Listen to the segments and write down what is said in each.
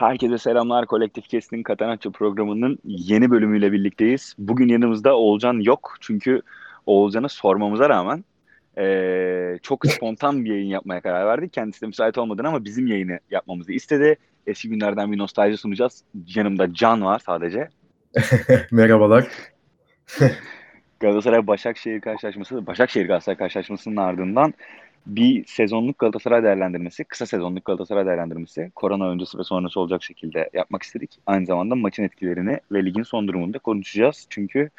Herkese selamlar. Kolektif Kestin Katanatçı programının yeni bölümüyle birlikteyiz. Bugün yanımızda Oğulcan yok. Çünkü Oğulcan'a sormamıza rağmen ee, çok spontan bir yayın yapmaya karar verdik. Kendisi de müsait olmadan ama bizim yayını yapmamızı istedi. Eski günlerden bir nostalji sunacağız. Yanımda Can var sadece. Merhabalar. Galatasaray Başakşehir karşılaşması, Başakşehir Galatasaray karşılaşmasının ardından bir sezonluk Galatasaray değerlendirmesi, kısa sezonluk Galatasaray değerlendirmesi korona öncesi ve sonrası olacak şekilde yapmak istedik. Aynı zamanda maçın etkilerini ve ligin son durumunu da konuşacağız. Çünkü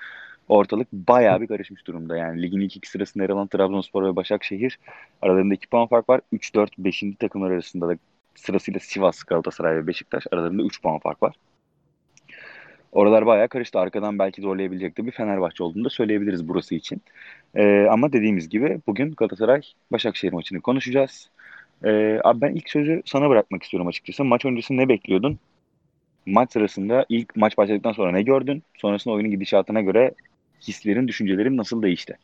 ortalık bayağı bir karışmış durumda. Yani ligin ilk iki sırasında yer alan Trabzonspor ve Başakşehir aralarında 2 puan fark var. 3, 4, 5. takımlar arasında da sırasıyla Sivas, Galatasaray ve Beşiktaş aralarında 3 puan fark var. Oralar bayağı karıştı. Arkadan belki zorlayabilecek de bir Fenerbahçe olduğunu da söyleyebiliriz burası için. Ee, ama dediğimiz gibi bugün Galatasaray Başakşehir maçını konuşacağız. Ee, abi ben ilk sözü sana bırakmak istiyorum açıkçası. Maç öncesi ne bekliyordun? Maç sırasında ilk maç başladıktan sonra ne gördün? Sonrasında oyunun gidişatına göre hislerin, düşüncelerin nasıl değişti?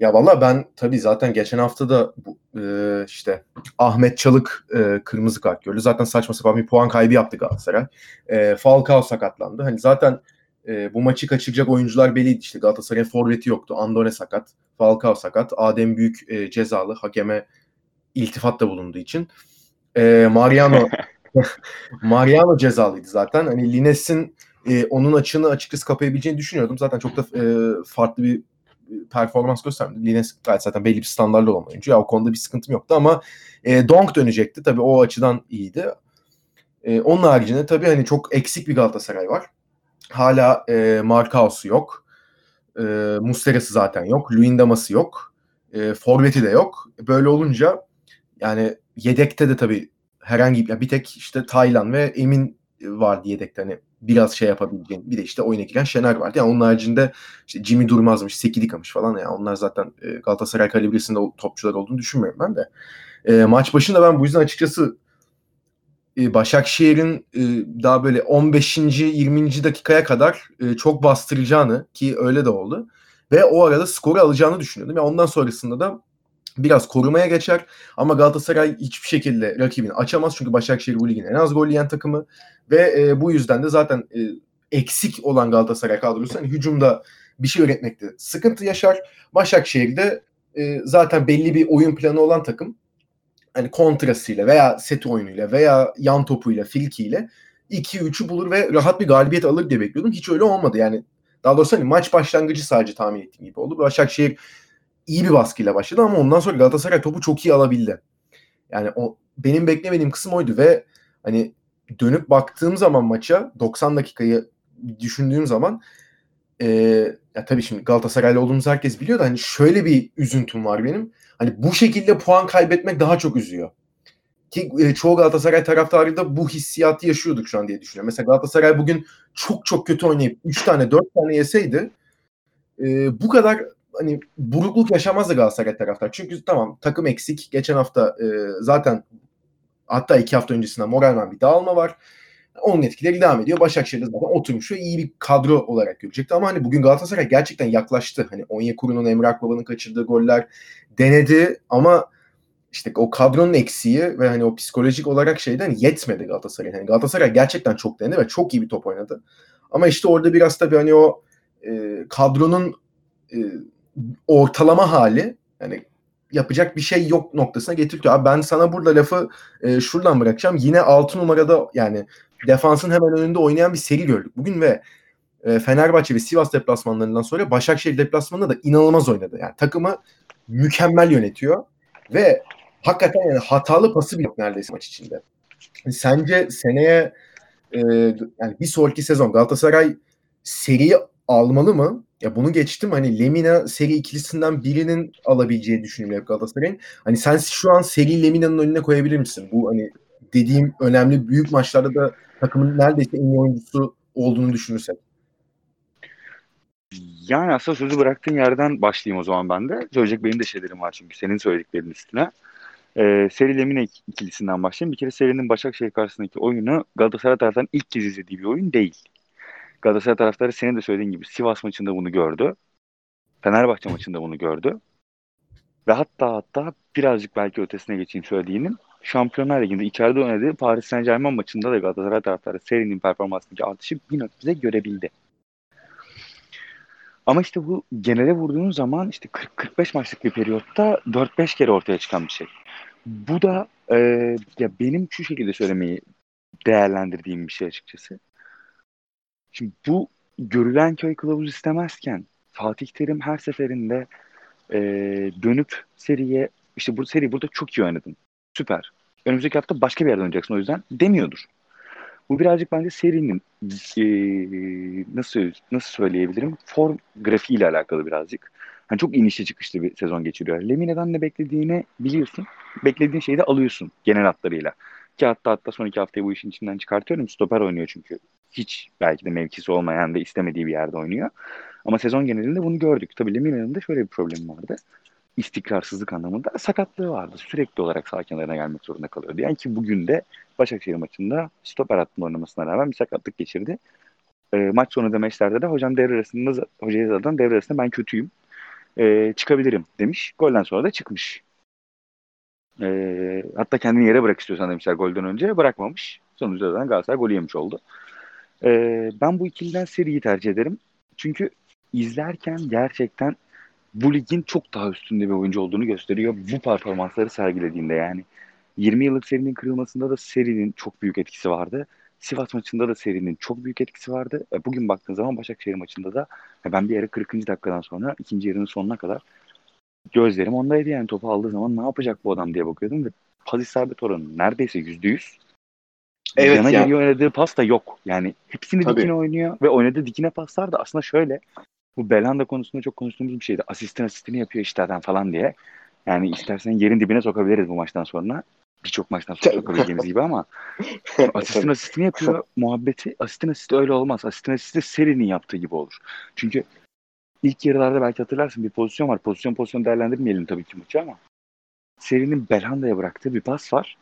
Ya valla ben tabii zaten geçen hafta da bu, e, işte Ahmet Çalık e, kırmızı kart gördü. Zaten saçma sapan bir puan kaybı yaptı Galatasaray. E, Falcao sakatlandı. Hani zaten e, bu maçı kaçıracak oyuncular belliydi. İşte Galatasaray'ın forveti yoktu. Andone sakat, Falcao sakat, Adem Büyük e, cezalı. Hakeme iltifatta bulunduğu için. E, Mariano Mariano cezalıydı zaten. Hani Lines'in e, onun açığını açıkçası kapayabileceğini düşünüyordum. Zaten çok da e, farklı bir performans göstermedi. Lines gayet zaten belli bir standartlı olan oyuncu. Ya o konuda bir sıkıntım yoktu ama e, Donk dönecekti. Tabii o açıdan iyiydi. E, onun haricinde tabii hani çok eksik bir Galatasaray var. Hala e, Markaos'u yok. E, Mustera'sı zaten yok. Luyendama'sı yok. E, Forvet'i de yok. Böyle olunca yani yedekte de tabii herhangi bir, bir tek işte Taylan ve Emin vardı yedekte hani biraz şey yapabileceğin. Bir de işte oyuna giren Şener vardı. Yani onun haricinde işte Jimmy Durmaz'mış, Sekidika'mış falan. Yani onlar zaten e, Galatasaray kalibresinde topçular olduğunu düşünmüyorum ben de. E, maç başında ben bu yüzden açıkçası e, Başakşehir'in e, daha böyle 15. 20. dakikaya kadar e, çok bastıracağını ki öyle de oldu. Ve o arada skoru alacağını düşünüyordum. Yani ondan sonrasında da biraz korumaya geçer. Ama Galatasaray hiçbir şekilde rakibini açamaz. Çünkü Başakşehir bu ligin en az gol yiyen takımı. Ve e, bu yüzden de zaten e, eksik olan Galatasaray kadrosu hani hücumda bir şey üretmekte sıkıntı yaşar. Başakşehir'de e, zaten belli bir oyun planı olan takım hani kontrasıyla veya set oyunuyla veya yan topuyla, filkiyle 2-3'ü bulur ve rahat bir galibiyet alır diye bekliyordum. Hiç öyle olmadı. Yani daha doğrusu hani maç başlangıcı sadece tahmin ettiğim gibi oldu. Başakşehir iyi bir baskıyla başladı ama ondan sonra Galatasaray topu çok iyi alabildi. Yani o benim beklemediğim kısım oydu ve hani dönüp baktığım zaman maça 90 dakikayı düşündüğüm zaman e, ya tabii şimdi Galatasaraylı olduğumuzu herkes biliyor da hani şöyle bir üzüntüm var benim. Hani bu şekilde puan kaybetmek daha çok üzüyor. Ki e, çoğu Galatasaray taraftarı da bu hissiyatı yaşıyorduk şu an diye düşünüyorum. Mesela Galatasaray bugün çok çok kötü oynayıp 3 tane 4 tane yeseydi e, bu kadar hani burukluk yaşamazdı Galatasaray taraftar. Çünkü tamam takım eksik. Geçen hafta e, zaten hatta iki hafta öncesinden moralmen bir dağılma var. Onun etkileri devam ediyor. Başakşehir'de zaten oturmuş ve iyi bir kadro olarak görecekti. Ama hani bugün Galatasaray gerçekten yaklaştı. Hani Onyekuru'nun, Emre Akbaba'nın kaçırdığı goller denedi ama işte o kadronun eksiği ve hani o psikolojik olarak şeyden yetmedi Galatasaray. Yani Galatasaray gerçekten çok denedi ve çok iyi bir top oynadı. Ama işte orada biraz tabii hani o e, kadronun e, ortalama hali yani yapacak bir şey yok noktasına getiriyor. Abi ben sana burada lafı e, şuradan bırakacağım. Yine 6 numarada yani defansın hemen önünde oynayan bir seri gördük bugün ve e, Fenerbahçe ve Sivas deplasmanlarından sonra Başakşehir deplasmanında da inanılmaz oynadı. Yani takımı mükemmel yönetiyor ve hakikaten yani hatalı pası bile yok neredeyse maç içinde. Sence seneye e, yani bir sonraki sezon Galatasaray seriyi almalı mı? Ya bunu geçtim hani Lemina seri ikilisinden birinin alabileceği düşünüyorum Galatasaray'ın. Hani sen şu an seri Lemina'nın önüne koyabilir misin? Bu hani dediğim önemli büyük maçlarda da takımın neredeyse en iyi oyuncusu olduğunu düşünürsek. Yani aslında sözü bıraktığın yerden başlayayım o zaman ben de. Söyleyecek benim de şeylerim var çünkü senin söylediklerinin üstüne. Ee, Seri Lemine ikilisinden başlayayım. Bir kere serinin Başakşehir karşısındaki oyunu Galatasaray tarafından ilk kez izlediği bir oyun değil. Galatasaray taraftarı senin de söylediğin gibi Sivas maçında bunu gördü. Fenerbahçe maçında bunu gördü. Ve hatta hatta birazcık belki ötesine geçeyim söylediğinin Şampiyonlar Ligi'nde içeride oynadığı Paris Saint Germain maçında da Galatasaray taraftarı serinin performansındaki artışı bir bize görebildi. Ama işte bu genele vurduğunuz zaman işte 40-45 maçlık bir periyotta 4-5 kere ortaya çıkan bir şey. Bu da e, ya benim şu şekilde söylemeyi değerlendirdiğim bir şey açıkçası. Şimdi bu görülen köy kılavuz istemezken Fatih Terim her seferinde e, dönüp seriye işte bu seri burada çok iyi oynadın. Süper. Önümüzdeki hafta başka bir yerde oynayacaksın o yüzden demiyordur. Bu birazcık bence serinin e, nasıl nasıl söyleyebilirim? Form grafiğiyle alakalı birazcık. Hani çok inişli çıkışlı bir sezon geçiriyor. Lemine'den ne beklediğini biliyorsun. Beklediğin şeyi de alıyorsun genel hatlarıyla. Ki hatta hatta son iki haftayı bu işin içinden çıkartıyorum. Stoper oynuyor çünkü. Hiç belki de mevkisi olmayan ve istemediği bir yerde oynuyor. Ama sezon genelinde bunu gördük. Tabii Lemine'nin de şöyle bir problemi vardı. İstikrarsızlık anlamında sakatlığı vardı. Sürekli olarak sağ kenarına gelmek zorunda kalıyordu. Yani ki bugün de Başakşehir maçında stoper hattında oynamasına rağmen bir sakatlık geçirdi. E, maç sonu demeçlerde de hocam devre arasında hocaya zaten devre arasında ben kötüyüm. E, çıkabilirim demiş. Golden sonra da çıkmış. E, hatta kendini yere bırak istiyorsan demişler golden önce. Bırakmamış. Sonuçta zaten Galatasaray golü yemiş oldu. E, ben bu ikiliden seriyi tercih ederim. Çünkü izlerken gerçekten bu ligin çok daha üstünde bir oyuncu olduğunu gösteriyor. Bu performansları sergilediğinde yani. 20 yıllık serinin kırılmasında da serinin çok büyük etkisi vardı. Sivas maçında da serinin çok büyük etkisi vardı. E, bugün baktığın zaman Başakşehir maçında da e, ben bir yere 40. dakikadan sonra ikinci yarının sonuna kadar gözlerim ondaydı yani topu aldığı zaman ne yapacak bu adam diye bakıyordum ve pas isabet oranı neredeyse %100. Evet Yana ya. geliyor oynadığı pas da yok. Yani hepsini Tabii. dikine oynuyor ve oynadığı dikine paslar da aslında şöyle bu Belanda konusunda çok konuştuğumuz bir şeydi. Asistin asistini yapıyor işte adam falan diye. Yani istersen yerin dibine sokabiliriz bu maçtan sonra birçok maçtan sonra sokabileceğimiz gibi ama asistin asistini yapıyor muhabbeti. Asistin asisti öyle olmaz. Asistin asisti serinin yaptığı gibi olur. Çünkü ilk yarılarda belki hatırlarsın bir pozisyon var. Pozisyon pozisyon değerlendirmeyelim tabii ki maçı ama serinin Belhanda'ya bıraktığı bir pas var.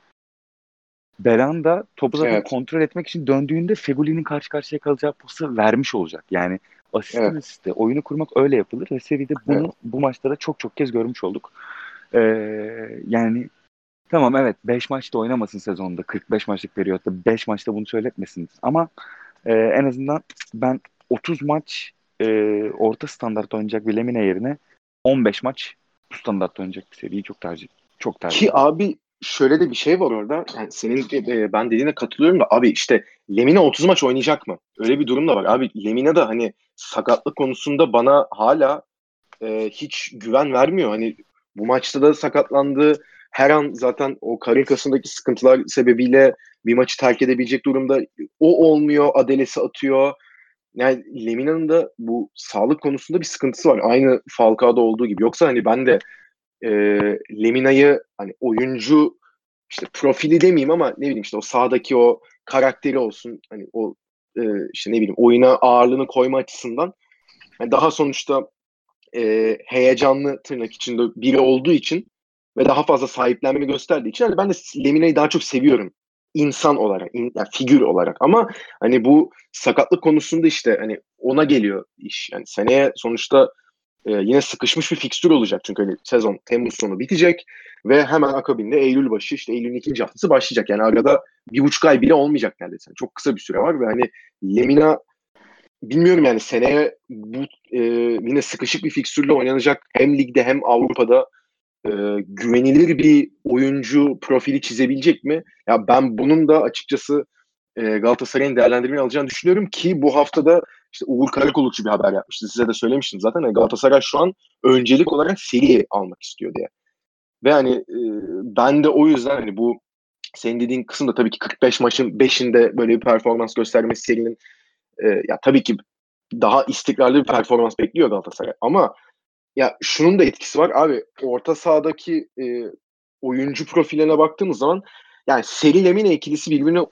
Belanda topu zaten evet. kontrol etmek için döndüğünde Feguli'nin karşı karşıya kalacağı pası vermiş olacak. Yani asistin evet. asiste oyunu kurmak öyle yapılır ve seride bunu evet. bu maçta da çok çok kez görmüş olduk. Ee, yani Tamam evet 5 maçta oynamasın sezonda 45 maçlık periyotta 5 maçta bunu söyletmesin. Ama e, en azından ben 30 maç e, orta standart oynayacak bir Lemine yerine 15 maç standart oynayacak bir seriyi çok tercih çok tercih. Ki abi şöyle de bir şey var orada. Yani senin e, ben dediğine katılıyorum da abi işte Lemine 30 maç oynayacak mı? Öyle bir durum da var. Abi Lemine de hani sakatlık konusunda bana hala e, hiç güven vermiyor. Hani bu maçta da sakatlandı her an zaten o karın kasındaki sıkıntılar sebebiyle bir maçı terk edebilecek durumda. O olmuyor, Adelesi atıyor. Yani Lemina'nın da bu sağlık konusunda bir sıkıntısı var. Aynı Falcao'da olduğu gibi. Yoksa hani ben de e, Lemina'yı hani oyuncu işte profili demeyeyim ama ne bileyim işte o sağdaki o karakteri olsun hani o e, işte ne bileyim oyuna ağırlığını koyma açısından yani daha sonuçta e, heyecanlı tırnak içinde biri olduğu için ve daha fazla sahiplenme gösterdiği için hani ben de Lemine'yi daha çok seviyorum insan olarak, in, yani figür olarak ama hani bu sakatlık konusunda işte hani ona geliyor iş. Yani seneye sonuçta e, yine sıkışmış bir fikstür olacak çünkü hani sezon Temmuz sonu bitecek ve hemen akabinde Eylül başı işte Eylül'ün ikinci haftası başlayacak. Yani arada bir buçuk ay bile olmayacak neredeyse. Çok kısa bir süre var ve hani Lemina bilmiyorum yani seneye bu e, yine sıkışık bir fikstürle oynanacak hem ligde hem Avrupa'da e, güvenilir bir oyuncu profili çizebilecek mi? Ya ben bunun da açıkçası e, Galatasaray'ın değerlendirmeyi alacağını düşünüyorum ki bu haftada işte Uğur Karakulukçu bir haber yapmıştı. Size de söylemiştim zaten. Yani Galatasaray şu an öncelik olarak seri almak istiyor diye. Ve hani e, ben de o yüzden hani bu senin dediğin kısım tabii ki 45 maçın 5'inde böyle bir performans göstermesi serinin e, ya tabii ki daha istikrarlı bir performans bekliyor Galatasaray. Ama ya şunun da etkisi var abi orta sahadaki e, oyuncu profillerine baktığımız zaman yani Seri Lemine ikilisi birbirini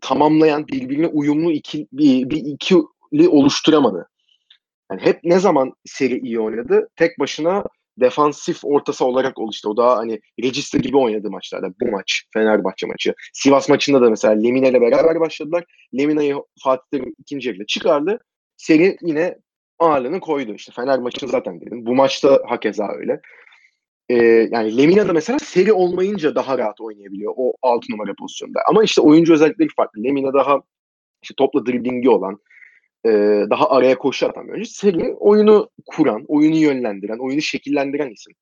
tamamlayan, birbirine uyumlu iki, bir, bir ikili oluşturamadı. Yani hep ne zaman Seri iyi oynadı? Tek başına defansif ortası olarak oluştu. O da hani Register gibi oynadı maçlarda. Bu maç, Fenerbahçe maçı. Sivas maçında da mesela Lemine ile beraber başladılar. Lemine'yi Fatih Terim ikinci yarıda çıkardı. Seri yine ağırlığını koydu. İşte Fener maçını zaten dedim. Bu maçta hakeza öyle. e, yani Lemina da mesela seri olmayınca daha rahat oynayabiliyor o 6 numara pozisyonda. Ama işte oyuncu özellikleri farklı. Lemina daha işte topla driblingi olan, e, daha araya koşu atan bir oyuncu. Seri oyunu kuran, oyunu yönlendiren, oyunu şekillendiren isim.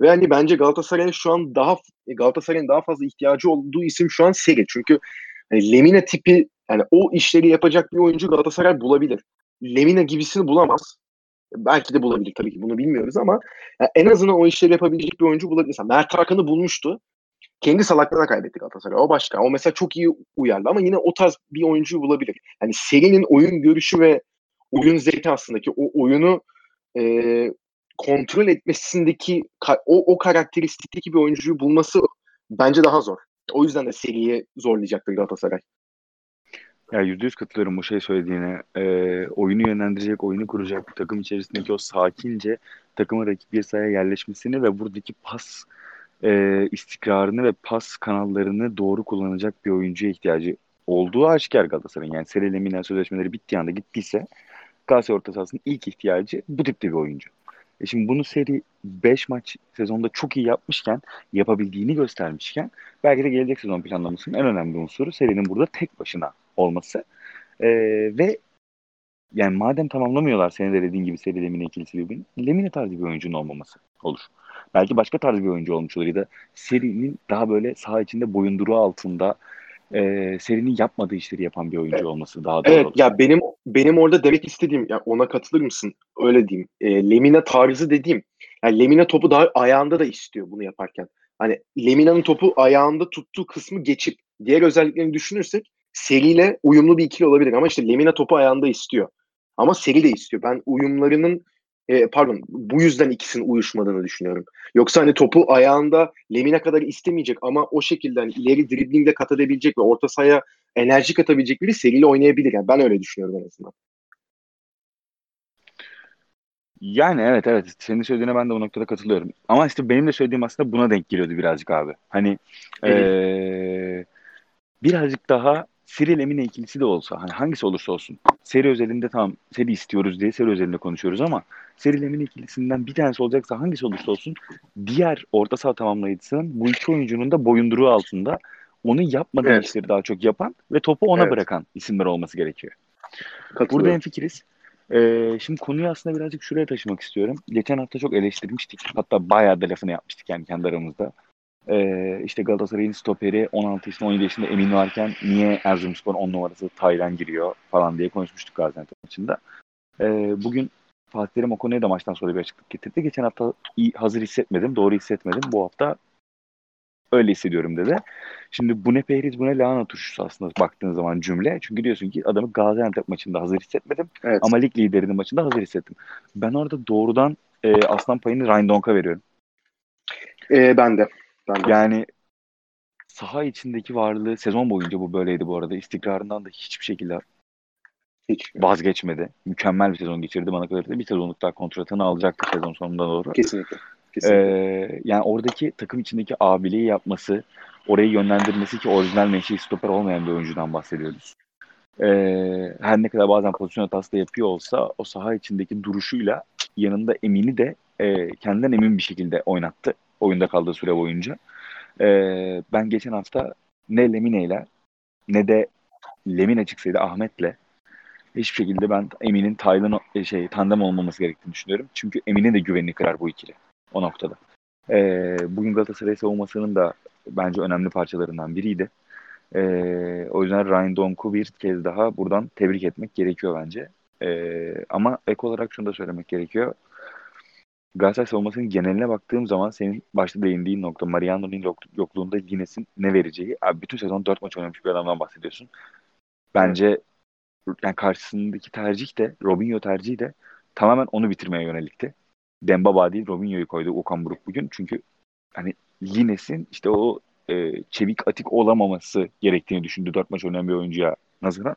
Ve hani bence Galatasaray'ın şu an daha Galatasaray'ın daha fazla ihtiyacı olduğu isim şu an Seri. Çünkü hani Lemina tipi yani o işleri yapacak bir oyuncu Galatasaray bulabilir. Lemina gibisini bulamaz. Belki de bulabilir tabii ki bunu bilmiyoruz ama yani en azından o işleri yapabilecek bir oyuncu bulabilir. Mesela Mert Hakan'ı bulmuştu. Kendi salaklığına kaybetti Galatasaray. O başka. O mesela çok iyi uyardı ama yine o tarz bir oyuncuyu bulabilir. Yani serinin oyun görüşü ve oyun zevki aslında ki o oyunu e, kontrol etmesindeki o, o karakteristikteki bir oyuncuyu bulması bence daha zor. O yüzden de seriye zorlayacaktır Galatasaray. Ya yüzde yüz katılıyorum bu şey söylediğine. Ee, oyunu yönlendirecek, oyunu kuracak, takım içerisindeki o sakince takımın rakip bir sahaya yerleşmesini ve buradaki pas e, istikrarını ve pas kanallarını doğru kullanacak bir oyuncuya ihtiyacı olduğu aşikar Galatasaray'ın. Yani Seri Lemina sözleşmeleri bittiği anda gittiyse Galatasaray orta sahasının ilk ihtiyacı bu tipte bir oyuncu. E şimdi bunu seri 5 maç sezonda çok iyi yapmışken, yapabildiğini göstermişken belki de gelecek sezon planlamasının en önemli unsuru serinin burada tek başına olması. E, ve yani madem tamamlamıyorlar senin de dediğin gibi seri Lemine ikilisi birbirini, Lemine tarzı bir oyuncunun olmaması olur. Belki başka tarz bir oyuncu olmuş olur ya da serinin daha böyle saha içinde boyunduruğu altında e, serinin yapmadığı işleri yapan bir oyuncu evet. olması daha doğru evet, olur. ya benim benim orada demek istediğim ya ona katılır mısın? Öyle diyeyim. E, Lemina tarzı dediğim. Yani Lemina topu daha ayağında da istiyor bunu yaparken. Hani Lemina'nın topu ayağında tuttuğu kısmı geçip diğer özelliklerini düşünürsek seriyle uyumlu bir ikili olabilir ama işte Lemina topu ayağında istiyor. Ama seri de istiyor. Ben uyumlarının e, pardon bu yüzden ikisinin uyuşmadığını düşünüyorum. Yoksa hani topu ayağında Lemine kadar istemeyecek ama o şekilde hani ileri driblingle kat edebilecek ve orta sahaya enerji katabilecek biri seriyle oynayabilir. Yani ben öyle düşünüyorum en azından. Yani evet evet senin söylediğine ben de o noktada katılıyorum. Ama işte benim de söylediğim aslında buna denk geliyordu birazcık abi. Hani ee, birazcık daha Cyril Emine ikilisi de olsa hani hangisi olursa olsun seri özelinde tamam seri istiyoruz diye seri özelinde konuşuyoruz ama Cyril Emine ikilisinden bir tanesi olacaksa hangisi olursa olsun diğer orta saha tamamlayıcısının bu iki oyuncunun da boyunduruğu altında onu yapmadan evet. işleri daha çok yapan ve topu ona evet. bırakan isimler olması gerekiyor. Burada en fikiriz. Ee, şimdi konuyu aslında birazcık şuraya taşımak istiyorum. Geçen hafta çok eleştirmiştik. Hatta bayağı da lafını yapmıştık yani kendi aramızda. Ee, işte Galatasaray'ın stoperi 16 yaşında 17 yaşında Emin varken niye Erzurumspor'un 10 numarası Taylan giriyor falan diye konuşmuştuk Gaziantep maçında. Ee, bugün Fatih Terim o konuya da maçtan sonra bir açıklık getirdi. Geçen hafta iyi, hazır hissetmedim, doğru hissetmedim. Bu hafta öyle hissediyorum dedi. Şimdi bu ne pehriz bu ne lahana turşusu aslında baktığın zaman cümle. Çünkü diyorsun ki adamı Gaziantep maçında hazır hissetmedim evet. ama lig liderinin maçında hazır hissettim. Ben orada doğrudan e, aslan payını Ryan Donk'a veriyorum. E, ben de. Ben. Yani saha içindeki varlığı sezon boyunca bu böyleydi bu arada. İstikrarından da hiçbir şekilde hiç vazgeçmedi. Mükemmel bir sezon geçirdi bana kadar. Bir sezonluk daha kontratını alacaktı sezon sonunda doğru. Kesinlikle. Kesinlikle. Ee, yani oradaki takım içindeki abiliği yapması, orayı yönlendirmesi ki orijinal menşei stoper olmayan bir oyuncudan bahsediyoruz. Ee, her ne kadar bazen pozisyon hatası da yapıyor olsa o saha içindeki duruşuyla yanında Emin'i de e, kendinden emin bir şekilde oynattı oyunda kaldığı süre boyunca. Ee, ben geçen hafta ne Lemine ile ne de Lemine çıksaydı Ahmet'le hiçbir şekilde ben Emin'in Taylan e, şey tandem olmaması gerektiğini düşünüyorum. Çünkü Emin'in de güvenini kırar bu ikili o noktada. Ee, bugün Galatasaray savunmasının da bence önemli parçalarından biriydi. Ee, o yüzden Ryan Donk'u bir kez daha buradan tebrik etmek gerekiyor bence. Ee, ama ek olarak şunu da söylemek gerekiyor. Galatasaray savunmasının geneline baktığım zaman senin başta değindiğin nokta Mariano'nun yok, yokluğunda Lines'in ne vereceği. Abi bütün sezon 4 maç oynamış bir adamdan bahsediyorsun. Bence yani karşısındaki tercih de Robinho tercihi de tamamen onu bitirmeye yönelikti. Dembaba değil Robinho'yu koydu Okan Buruk bugün. Çünkü hani Lines'in işte o e, çevik atik olamaması gerektiğini düşündü 4 maç oynayan bir oyuncuya nazaran.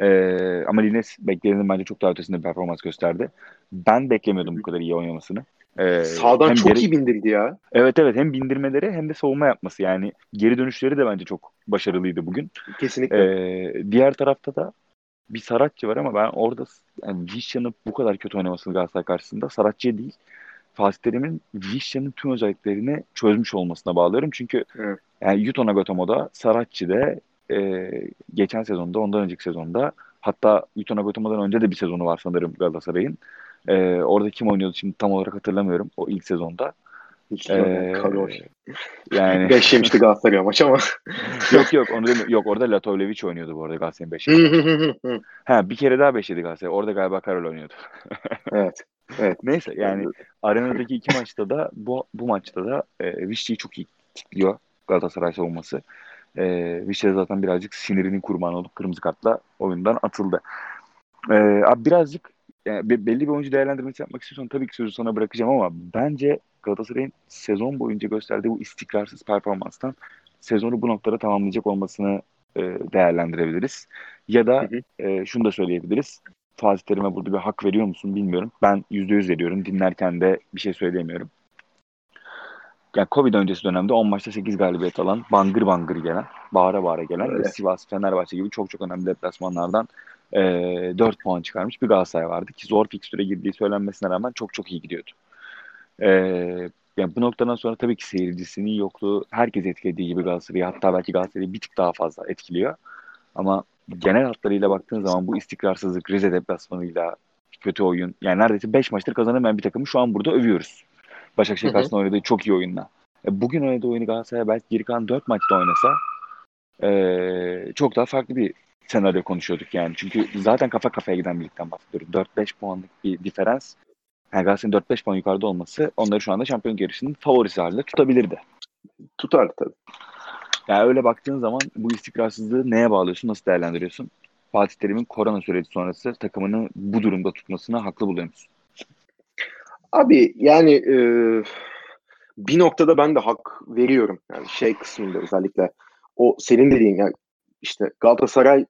E, ama Lines beklenenin bence çok daha ötesinde bir performans gösterdi. Ben beklemiyordum bu kadar iyi oynamasını. Ee, Sağdan çok geri... iyi bindirdi ya. Evet evet hem bindirmeleri hem de savunma yapması yani geri dönüşleri de bence çok başarılıydı bugün. Kesinlikle. Ee, diğer tarafta da bir Saratçı var ama ben orada yani Vişya'nın bu kadar kötü oynamasını Galatasaray karşısında Saratçı'ya değil Fatih Terim'in Vişya'nın tüm özelliklerini çözmüş olmasına bağlıyorum. Çünkü Evet. yani Yuto Nagatomo'da, Saratçı'da e, geçen sezonda, ondan önceki sezonda hatta Yuto Nagatomo'dan önce de bir sezonu var sanırım Galatasaray'ın. E, orada kim oynuyordu şimdi tam olarak hatırlamıyorum o ilk sezonda. Hiç Ee, Kadroş. Yani 5 yemişti Galatasaray maç ama. yok yok onu demiyorum. Yok orada Latovlevic oynuyordu bu arada Galatasaray'ın 5 Ha bir kere daha 5 yedi Galatasaray. Orada galiba Karol oynuyordu. evet. Neyse yani arenadaki iki maçta da bu bu maçta da e, Vişçi'yi çok iyi kilitliyor Galatasaray savunması. E, Vişçi de zaten birazcık sinirinin kurbanı olup kırmızı kartla oyundan atıldı. E, abi birazcık yani be- belli bir oyuncu değerlendirmesi yapmak istiyorsan tabii ki sözü sana bırakacağım ama bence Galatasaray'ın sezon boyunca gösterdiği bu istikrarsız performanstan sezonu bu noktada tamamlayacak olmasını e, değerlendirebiliriz. Ya da Hı hı. e, şunu da söyleyebiliriz. Fatih Terim'e burada bir hak veriyor musun bilmiyorum. Ben %100 veriyorum. Dinlerken de bir şey söyleyemiyorum. Yani Covid öncesi dönemde 10 maçta 8 galibiyet alan, bangır bangır gelen, bağıra bağıra gelen ve Sivas, Fenerbahçe gibi çok çok önemli deplasmanlardan e, 4 puan çıkarmış bir Galatasaray vardı ki zor fikstüre girdiği söylenmesine rağmen çok çok iyi gidiyordu. E, yani bu noktadan sonra tabii ki seyircisinin yokluğu herkes etkilediği gibi Galatasaray'ı hatta belki Galatasaray'ı bir tık daha fazla etkiliyor. Ama genel hatlarıyla baktığın zaman bu istikrarsızlık, Rize deplasmanıyla kötü oyun. Yani neredeyse 5 maçtır kazanamayan bir takımı şu an burada övüyoruz. Başakşehir karşısında oynadığı çok iyi oyunla. E, bugün oynadığı oyunu Galatasaray belki geri kalan 4 maçta oynasa e, çok daha farklı bir senaryo konuşuyorduk yani. Çünkü zaten kafa kafaya giden bir ligden bahsediyoruz. 4-5 puanlık bir diferans. Yani Galatasaray'ın 4-5 puan yukarıda olması onları şu anda şampiyon yarışının favorisi haline tutabilirdi. Tutardı tabii. Yani öyle baktığın zaman bu istikrarsızlığı neye bağlıyorsun, nasıl değerlendiriyorsun? Fatih Terim'in korona süreci sonrası takımını bu durumda tutmasına haklı buluyor musun? Abi yani e, bir noktada ben de hak veriyorum. Yani şey kısmında özellikle o senin dediğin yani işte Galatasaray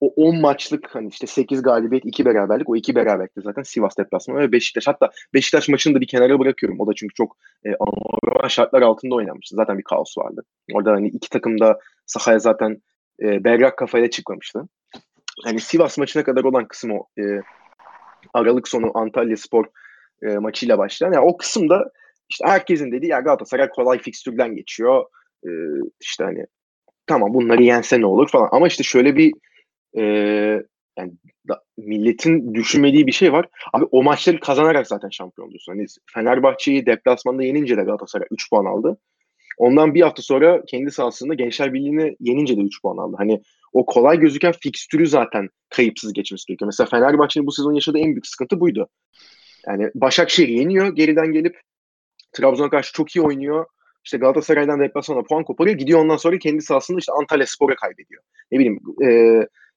o 10 maçlık hani işte 8 galibiyet 2 beraberlik o 2 beraberlikte zaten Sivas deplasmanı ve Beşiktaş. Hatta Beşiktaş maçını da bir kenara bırakıyorum. O da çünkü çok e, anormal şartlar altında oynanmıştı. Zaten bir kaos vardı. Orada hani iki takım da sahaya zaten e, berrak kafayla çıkmamıştı. Hani Sivas maçına kadar olan kısım o. E, Aralık sonu Antalya Spor e, maçıyla başlayan. Yani o kısımda işte herkesin dediği ya Galatasaray kolay fikstürden geçiyor. E, işte hani tamam bunları yense ne olur falan. Ama işte şöyle bir e, yani da, milletin düşünmediği bir şey var. Abi o maçları kazanarak zaten şampiyon oluyorsun. Hani Fenerbahçe'yi deplasmanda yenince de Galatasaray 3 puan aldı. Ondan bir hafta sonra kendi sahasında Gençler Birliği'ni yenince de 3 puan aldı. Hani o kolay gözüken fikstürü zaten kayıpsız geçmesi gerekiyor. Mesela Fenerbahçe'nin bu sezon yaşadığı en büyük sıkıntı buydu. Yani Başakşehir yeniyor geriden gelip Trabzon'a karşı çok iyi oynuyor. İşte Galatasaray'dan deplasmana puan koparıyor. Gidiyor ondan sonra kendi sahasında işte Antalya Spor'a kaybediyor. Ne bileyim e,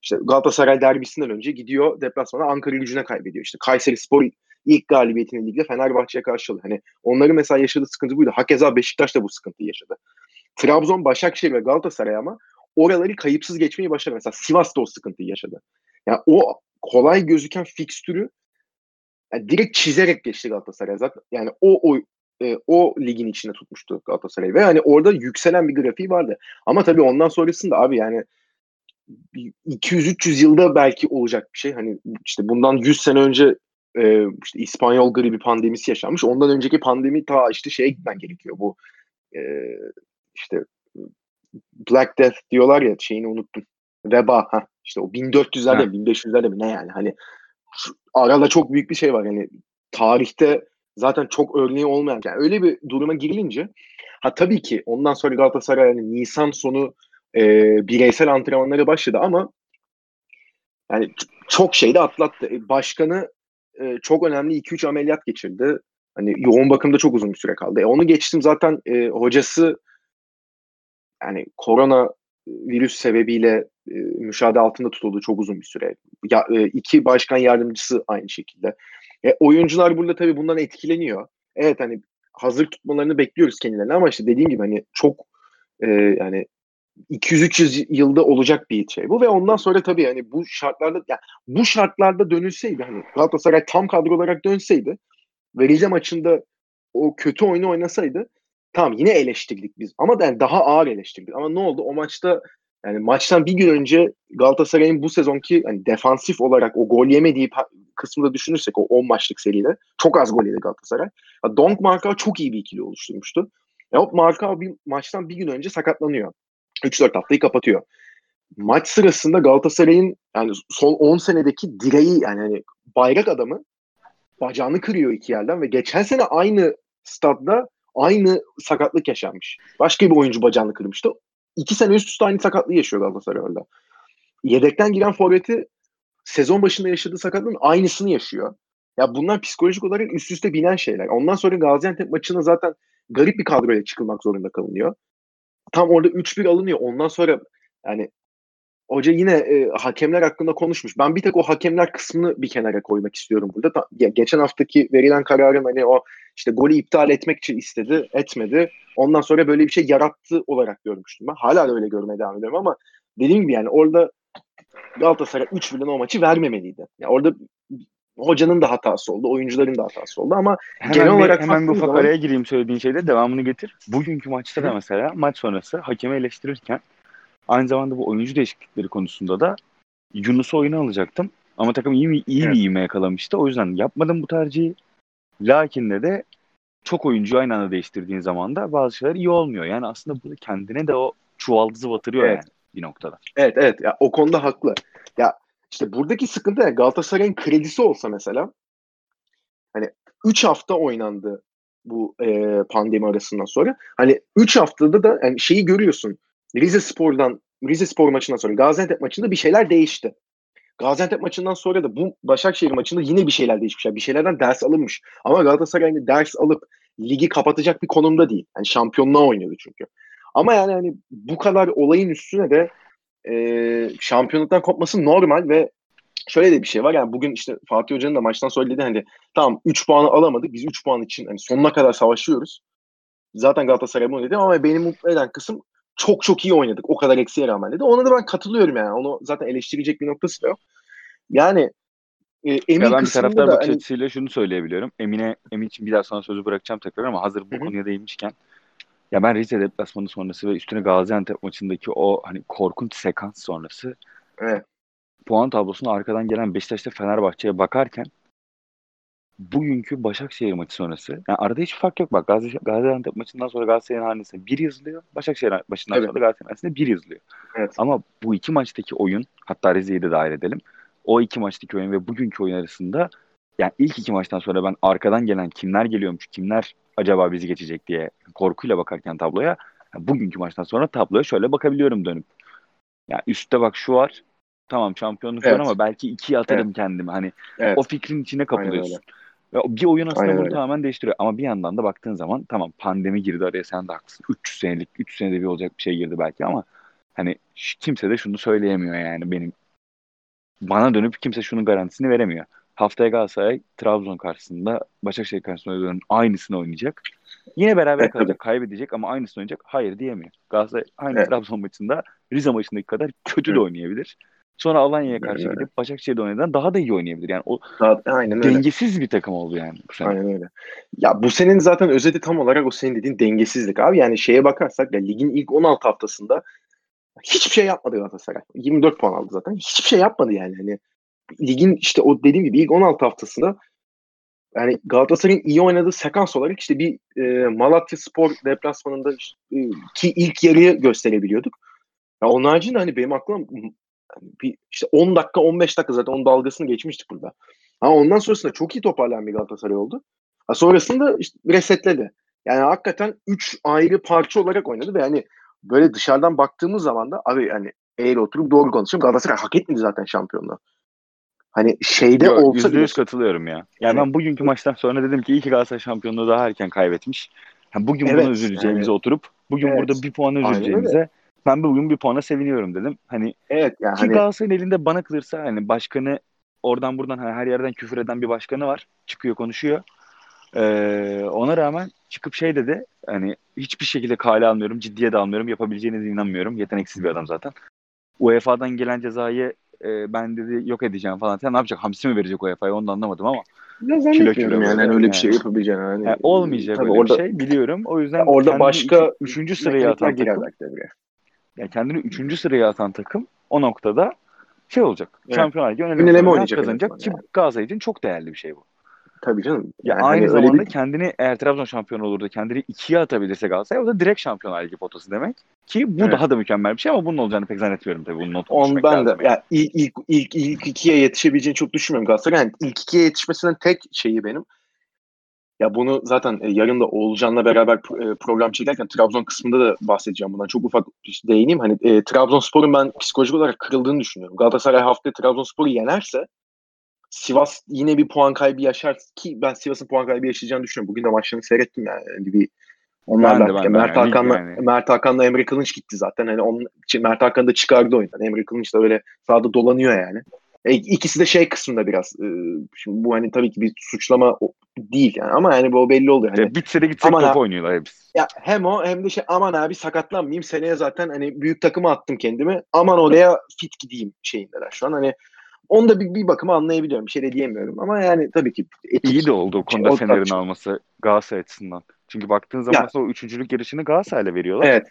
işte Galatasaray derbisinden önce gidiyor deplasmana Ankara gücüne kaybediyor. İşte Kayseri Spor ilk galibiyetini ligde Fenerbahçe'ye karşı alıyor. Hani onların mesela yaşadığı sıkıntı buydu. Hakeza Beşiktaş da bu sıkıntıyı yaşadı. Trabzon, Başakşehir ve Galatasaray ama oraları kayıpsız geçmeyi başardı. Mesela Sivas da o sıkıntıyı yaşadı. Yani o kolay gözüken fikstürü yani direkt çizerek geçti Galatasaray zaten. Yani o o e, o ligin içinde tutmuştu Galatasaray ve hani orada yükselen bir grafiği vardı. Ama tabii ondan sonrasında abi yani 200-300 yılda belki olacak bir şey. Hani işte bundan 100 sene önce e, işte İspanyol gribi pandemisi yaşanmış. Ondan önceki pandemi ta işte şeye gitmen gerekiyor. Bu e, işte Black Death diyorlar ya şeyini unuttum. Veba ha işte o 1400'lerde mi 1500'lerde mi ne yani hani arada çok büyük bir şey var yani tarihte zaten çok örneği olmayan yani öyle bir duruma girilince ha tabii ki ondan sonra Galatasaray yani Nisan sonu e, bireysel antrenmanları başladı ama yani çok şeyde atlattı. E, başkanı e, çok önemli 2-3 ameliyat geçirdi. Hani yoğun bakımda çok uzun bir süre kaldı. E, onu geçtim zaten e, hocası yani korona virüs sebebiyle e, müşahede altında tutuldu çok uzun bir süre. Ya, e, iki başkan yardımcısı aynı şekilde. E, oyuncular burada tabii bundan etkileniyor. Evet hani hazır tutmalarını bekliyoruz kendilerine ama işte dediğim gibi hani çok e, yani 200-300 yılda olacak bir şey bu ve ondan sonra tabii hani bu şartlarda yani bu şartlarda dönülseydi hani Galatasaray tam kadro olarak dönseydi ve Rize maçında o kötü oyunu oynasaydı tamam yine eleştirdik biz ama yani daha ağır eleştirdik. Ama ne oldu? O maçta yani maçtan bir gün önce Galatasaray'ın bu sezonki hani defansif olarak o gol yemediği kısmında düşünürsek o 10 maçlık seride çok az gol yedi Galatasaray. Ya Donk Marka çok iyi bir ikili oluşturmuştu. Ya Marka bir maçtan bir gün önce sakatlanıyor. 3-4 haftayı kapatıyor. Maç sırasında Galatasaray'ın yani son 10 senedeki direği yani hani bayrak adamı bacağını kırıyor iki yerden ve geçen sene aynı stadda aynı sakatlık yaşanmış. Başka bir oyuncu bacağını kırmıştı. İki sene üst üste aynı sakatlığı yaşıyor Galatasaray orada. Yedekten giren forveti sezon başında yaşadığı sakatlığın aynısını yaşıyor. Ya bunlar psikolojik olarak üst üste binen şeyler. Ondan sonra Gaziantep maçına zaten garip bir kadroyla çıkılmak zorunda kalınıyor. Tam orada 3-1 alınıyor. Ondan sonra yani hoca yine e, hakemler hakkında konuşmuş. Ben bir tek o hakemler kısmını bir kenara koymak istiyorum burada. Ta, ya, geçen haftaki verilen kararın hani o işte golü iptal etmek için istedi, etmedi. Ondan sonra böyle bir şey yarattı olarak görmüştüm ben. Hala da öyle görmeye devam ediyorum ama dediğim gibi yani orada Galatasaray 3 milyon o maçı vermemeliydi. Yani orada hocanın da hatası oldu, oyuncuların da hatası oldu ama hemen genel bir, olarak hemen bir ufak zaman... araya gireyim söylediğin şeyde devamını getir. Bugünkü maçta da mesela maç sonrası hakemi eleştirirken aynı zamanda bu oyuncu değişiklikleri konusunda da Yunus'u oyuna alacaktım. Ama takım iyi, iyi Evet. bir ivme yakalamıştı. O yüzden yapmadım bu tercihi. Lakin de de çok oyuncu aynı anda değiştirdiğin zaman da bazı şeyler iyi olmuyor. Yani aslında burada kendine de o çuvaldızı batırıyor Evet. yani bir noktada. Evet evet ya o konuda haklı. Ya işte buradaki sıkıntı ne? Galatasaray'ın kredisi olsa mesela hani 3 hafta oynandı bu e, pandemi arasından sonra. Hani 3 haftada da yani şeyi görüyorsun. Rize Spor'dan Rize Spor maçından sonra Gaziantep maçında bir şeyler değişti. Gaziantep maçından sonra da bu Başakşehir maçında yine bir şeyler değişmiş. Bir şeylerden ders alınmış. Ama Galatasaray hani ders alıp ligi kapatacak bir konumda değil. Yani şampiyonluğa oynuyordu çünkü. Ama yani hani bu kadar olayın üstüne de e, şampiyonluktan kopması normal ve şöyle de bir şey var. Yani bugün işte Fatih Hoca'nın da maçtan sonra dedi hani tamam 3 puanı alamadık. Biz 3 puan için hani sonuna kadar savaşıyoruz. Zaten Galatasaray bunu dedi ama beni mutlu eden kısım çok çok iyi oynadık. O kadar eksiğe rağmen dedi. Ona da ben katılıyorum yani. Onu zaten eleştirecek bir noktası yok. Yani e, Emin Ya ben bir taraftar da bakış hani, açısıyla şunu söyleyebiliyorum. Emine Emin için bir daha sonra sözü bırakacağım tekrar ama hazır bu konuya değinmişken ya ben Rize deplasmanı sonrası ve üstüne Gaziantep maçındaki o hani korkunç sekans sonrası evet, puan tablosuna arkadan gelen Beşiktaş'ta Fenerbahçe'ye bakarken bugünkü Başakşehir maçı sonrası yani arada hiç fark yok bak Gazi, Gaziantep maçından sonra Galatasaray'ın hanesinde bir yazılıyor. Başakşehir maçından Evet. sonra Galatasaray'ın hanesinde bir yazılıyor. evet. Ama bu iki maçtaki oyun hatta Rize'yi de dahil edelim. O iki maçtaki oyun ve bugünkü oyun arasında yani ilk iki maçtan sonra ben arkadan gelen kimler geliyormuş, kimler acaba bizi geçecek diye korkuyla bakarken tabloya yani bugünkü maçtan sonra tabloya şöyle bakabiliyorum dönüp. Yani üstte bak şu var. Tamam şampiyonluk var Evet. ama belki ikiye atarım kendimi. Hani Evet. o fikrin içine Aynen kapılıyorsun. öyle. Ve bir oyun aslında Aynen bunu öyle. tamamen değiştiriyor. Ama bir yandan da baktığın zaman tamam pandemi girdi araya sen de haklısın. 300 senelik, 3 senede bir olacak bir şey girdi belki ama hani kimse de şunu söyleyemiyor yani benim. Bana dönüp kimse şunun garantisini veremiyor. Haftaya Galatasaray Trabzon karşısında Başakşehir karşısında oynadığının aynısını oynayacak. Yine beraber Evet, kalacak, kaybedecek ama aynısını oynayacak. Hayır diyemiyor. Galatasaray aynı Evet. Trabzon maçında Rize maçındaki kadar kötü de Hı. Sonra Alanya'ya karşı öyle. gidip Başakşehir'de oynadığından daha da iyi oynayabilir. Yani o Daha- Aynen öyle. dengesiz bir takım oldu yani bu sene. Aynen öyle. Ya bu senin zaten özeti tam olarak o senin dediğin dengesizlik abi. Yani şeye bakarsak ya ligin ilk 16 haftasında hiçbir şey yapmadı Galatasaray. 24 puan aldı zaten. Hiçbir şey yapmadı yani. Hani ligin işte o dediğim gibi ilk 16 haftasında yani Galatasaray'ın iyi oynadığı sekans olarak işte bir e, Malatya Spor deplasmanında işte, e, ki ilk yarıyı gösterebiliyorduk. Ya onun haricinde hani benim aklım hani bir işte 10 dakika 15 dakika zaten onun dalgasını geçmiştik burada. Ama ondan sonrasında çok iyi toparlayan bir Galatasaray oldu. Ha, sonrasında işte resetledi. Yani hakikaten 3 ayrı parça olarak oynadı ve hani böyle dışarıdan baktığımız zaman da abi hani eğer oturup doğru konuşayım Galatasaray hak etmedi zaten şampiyonluğu. Hani şeyde Yo, olsa yüzde bile yüz katılıyorum ya. Yani Yani- ben bugünkü maçtan sonra dedim ki iyi ki Galatasaray şampiyonluğu daha erken kaybetmiş. Ha, bugün Evet, buna üzüleceğimize yani- oturup bugün Evet. burada bir Aynen üzüleceğimize ben bugün bir puana seviniyorum dedim. Hani evet yani ki hani Galatasaray'ın elinde bana kalırsa hani başkanı oradan buradan hani her yerden küfür eden bir başkanı var. Çıkıyor konuşuyor. Ee, ona rağmen çıkıp şey dedi hani hiçbir şekilde kale almıyorum, ciddiye de almıyorum, yapabileceğine de inanmıyorum. Yeteneksiz bir adam zaten. UEFA'dan gelen cezayı e, ben dedi yok edeceğim falan. Sen ne yapacak? Hamsi mi verecek UEFA'ya? Onu da anlamadım ama. ya zannetmiyorum yani, hani öyle bir yani. şey yapabileceğini. Hani, Yani olmayacak öyle orada, bir şey biliyorum. O yüzden orada başka üçü- üçüncü sıraya atan girer. Yani kendini üçüncü sıraya atan takım o noktada şey olacak. Evet. Şampiyonlar Ligi önemli oynayacak kazanacak ki azından Galatasaray için çok değerli bir şey bu. Tabii canım. Ya Yani aynı hani zamanda bir- kendini eğer Trabzon şampiyon olur da kendini ikiye atabilirse Galatasaray o da direkt Şampiyonlar Ligi potası demek. Ki bu Evet. daha da mükemmel bir şey ama bunun olacağını pek zannetmiyorum tabii. Bunun not On düşmek ben de ya ilk, ilk ilk ilk ikiye yetişebileceğini çok düşünmüyorum Galatasaray. Yani ilk ikiye yetişmesinin tek şeyi benim. Ya bunu zaten e, yarın da Oğulcan'la beraber e, program çekerken Trabzon kısmında da bahsedeceğim bundan. Çok ufak şey değineyim. Hani e, Trabzonspor'un ben psikolojik olarak kırıldığını düşünüyorum. Galatasaray haftaya Trabzonspor'u yenerse Sivas yine bir puan kaybı yaşar ki ben Sivas'ın puan kaybı yaşayacağını düşünüyorum. Bugün de maçlarını seyrettim yani. Hani bir onlarla Ben de, ben de. Mert Yani Hakan'la yani. Mert Hakan'la Emre Kılınç gitti zaten. Hani onun Mert Hakan da çıkardı oyundan. Emre Kılınç da böyle sahada dolanıyor yani. E, ikisi de şey kısmında biraz. e, şimdi bu hani tabii ki bir suçlama değil yani ama yani bu belli oluyor. Hani, Ya bitse de gitsek top oynuyorlar hepsi. ya hem o hem de şey aman abi sakatlanmayayım seneye zaten hani büyük takıma attım kendimi. Aman oraya fit gideyim şeyindeler şu an. Hani onu da bir, bir bakıma anlayabiliyorum. Bir şey de diyemiyorum ama yani tabii ki etik. İyi de oldu o konuda O Fener'in alması Galatasaray açısından. Çünkü baktığın zaman Ya. o üçüncülük yarışını Galatasaray'la veriyorlar. Evet,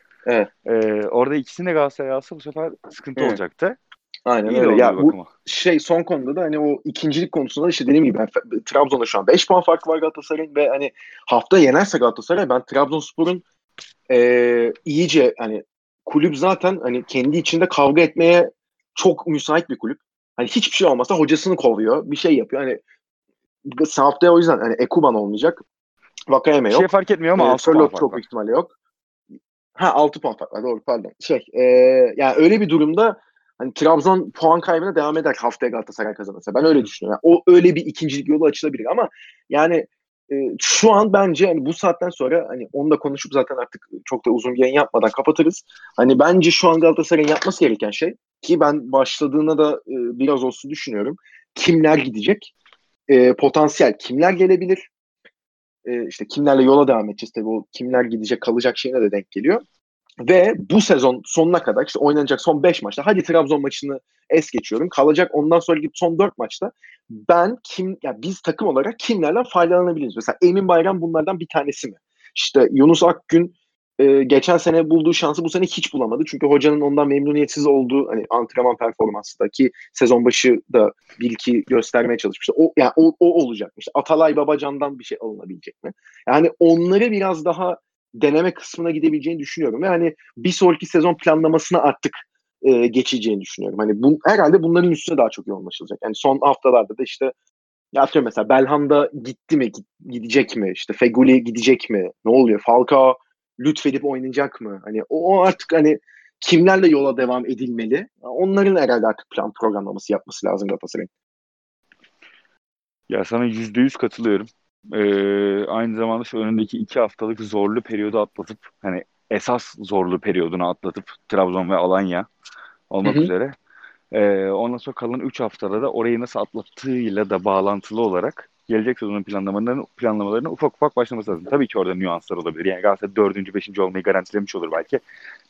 Ee, orada ikisini de Galatasaray alsa bu sefer sıkıntı Evet. olacaktı. Aynen İyi öyle. Ya bu bakıma. şey son konuda da hani o ikincilik konusunda da işte dediğim gibi ben, Trabzon'da şu an 5 puan farkı var Galatasaray'ın ve hani hafta yenerse Galatasaray ben Trabzonspor'un eee iyice hani kulüp zaten hani kendi içinde kavga etmeye çok müsait bir kulüp. Hani hiçbir şey olmasa hocasını kovuyor. Bir şey yapıyor. Hani haftaya o yüzden hani Ekuban olmayacak. Vakayeme yok. şey fark etmiyor ama Ee, altı puan Sörloth fark çok büyük ihtimalle yok. Ha 6 puan fark var doğru pardon. Şey e, yani öyle bir durumda hani Trabzon puan kaybına devam eder haftaya Galatasaray kazanırsa. Ben öyle düşünüyorum. Yani o öyle bir ikincilik yolu açılabilir ama yani e, şu an bence hani bu saatten sonra hani onu da konuşup zaten artık çok da uzun bir yayın yapmadan kapatırız. Hani bence şu an Galatasaray'ın yapması gereken şey ki ben başladığına da e, biraz olsun düşünüyorum. Kimler gidecek? E, potansiyel kimler gelebilir? e, işte kimlerle yola devam edeceğiz tabii o kimler gidecek kalacak şeyine de denk geliyor. Ve bu sezon sonuna kadar işte oynanacak son 5 maçta hadi Trabzon maçını es geçiyorum. Kalacak ondan sonraki son 4 maçta ben kim ya biz takım olarak kimlerden faydalanabiliriz? Mesela Emin Bayram bunlardan bir tanesi mi? İşte Yunus Akgün e, geçen sene bulduğu şansı bu sene hiç bulamadı. Çünkü hocanın ondan memnuniyetsiz olduğu hani antrenman performansındaki sezon başı da bir iki göstermeye çalışmıştı. O yani o, o olacak. İşte Atalay Babacan'dan bir şey alınabilecek mi? Yani onları biraz daha deneme kısmına gidebileceğini düşünüyorum. Yani bir sonraki sezon planlamasına artık e, geçeceğini düşünüyorum. Hani bu, herhalde bunların üstüne daha çok yoğunlaşılacak. Yani son haftalarda da işte ya atıyorum mesela Belhanda gitti mi, gidecek mi? İşte Feguli gidecek mi? Ne oluyor? Falcao lütfedip oynayacak mı? Hani o artık hani kimlerle yola devam edilmeli? Onların herhalde artık plan programlaması yapması lazım Galatasaray'ın. Ya sana yüzde yüz katılıyorum. Ee, aynı zamanda şu önündeki iki haftalık zorlu periyodu atlatıp hani esas zorlu periyodunu atlatıp Trabzon ve Alanya olmak Hı hı. üzere. Ee, ondan sonra kalan 3 haftada da orayı nasıl atlattığıyla da bağlantılı olarak gelecek sezonun planlamalarını, planlamalarına ufak ufak başlaması lazım. Tabii ki orada nüanslar olabilir. Yani Galatasaray dördüncü, beşinci olmayı garantilemiş olur belki.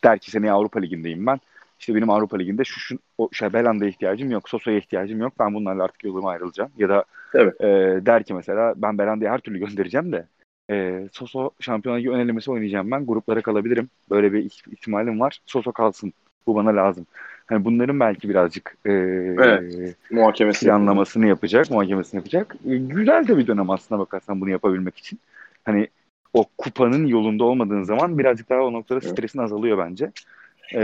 Der ki seneye Avrupa Ligi'ndeyim ben. İşte benim Avrupa Ligi'nde şu, şu o, şey, Belanda'ya ihtiyacım yok, Sosa'ya ihtiyacım yok. Ben bunlarla artık yoluma ayrılacağım. Ya da Evet. e, der ki mesela ben Belanda'yı her türlü göndereceğim de e, Soso Şampiyonlar Ligi ön elemesi oynayacağım ben. Gruplara kalabilirim. Böyle bir iht- ihtimalim var. Soso kalsın. Bu bana lazım. Hani bunların belki birazcık e, Evet. Muhakemesi. planlamasını yapacak, muhakemesini yapacak. E, güzel de bir dönem aslında bakarsan bunu yapabilmek için. Hani o kupanın yolunda olmadığın zaman birazcık daha o noktada Evet. stresin azalıyor bence. E,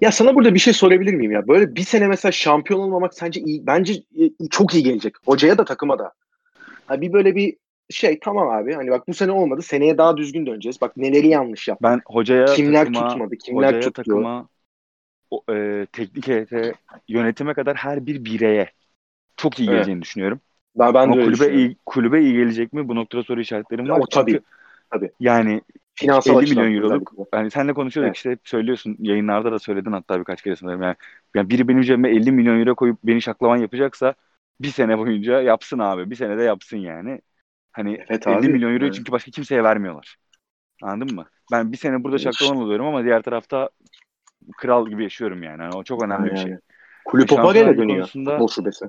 Ya sana burada bir şey sorabilir miyim ya? Böyle bir sene mesela şampiyon olmamak sence iyi, bence e, çok iyi gelecek. Hocaya da takıma da. Ha bir böyle bir şey tamam abi hani bak bu sene olmadı seneye daha düzgün döneceğiz. Bak neleri yanlış yaptık. ben hocaya kimler takıma, tutmadı, kimler hocaya tuttu. takıma, o, e, teknik heyete, yönetime kadar her bir bireye çok iyi Evet. geleceğini düşünüyorum. Ben, ben Ama de kulübe iyi, kulübe iyi gelecek mi? Bu noktada soru işaretlerim var. O tabii, Çünkü tabii. yani Finansal 50 açıdan milyon euroluk yani senle konuşuyorduk Evet. işte hep söylüyorsun yayınlarda da söyledin hatta birkaç kere sanırım yani, yani biri benim cebime 50 milyon euro koyup beni şaklaman yapacaksa bir sene boyunca yapsın abi bir sene de yapsın yani hani Evet 50 abi, milyon euro yani. çünkü başka kimseye vermiyorlar anladın mı ben bir sene burada şaklaman oluyorum ama diğer tarafta kral gibi yaşıyorum yani, yani o çok önemli bir şey Yani. Kulüp o Şampiyonlar parayla dönüyor. konusunda- Futbol şubesi.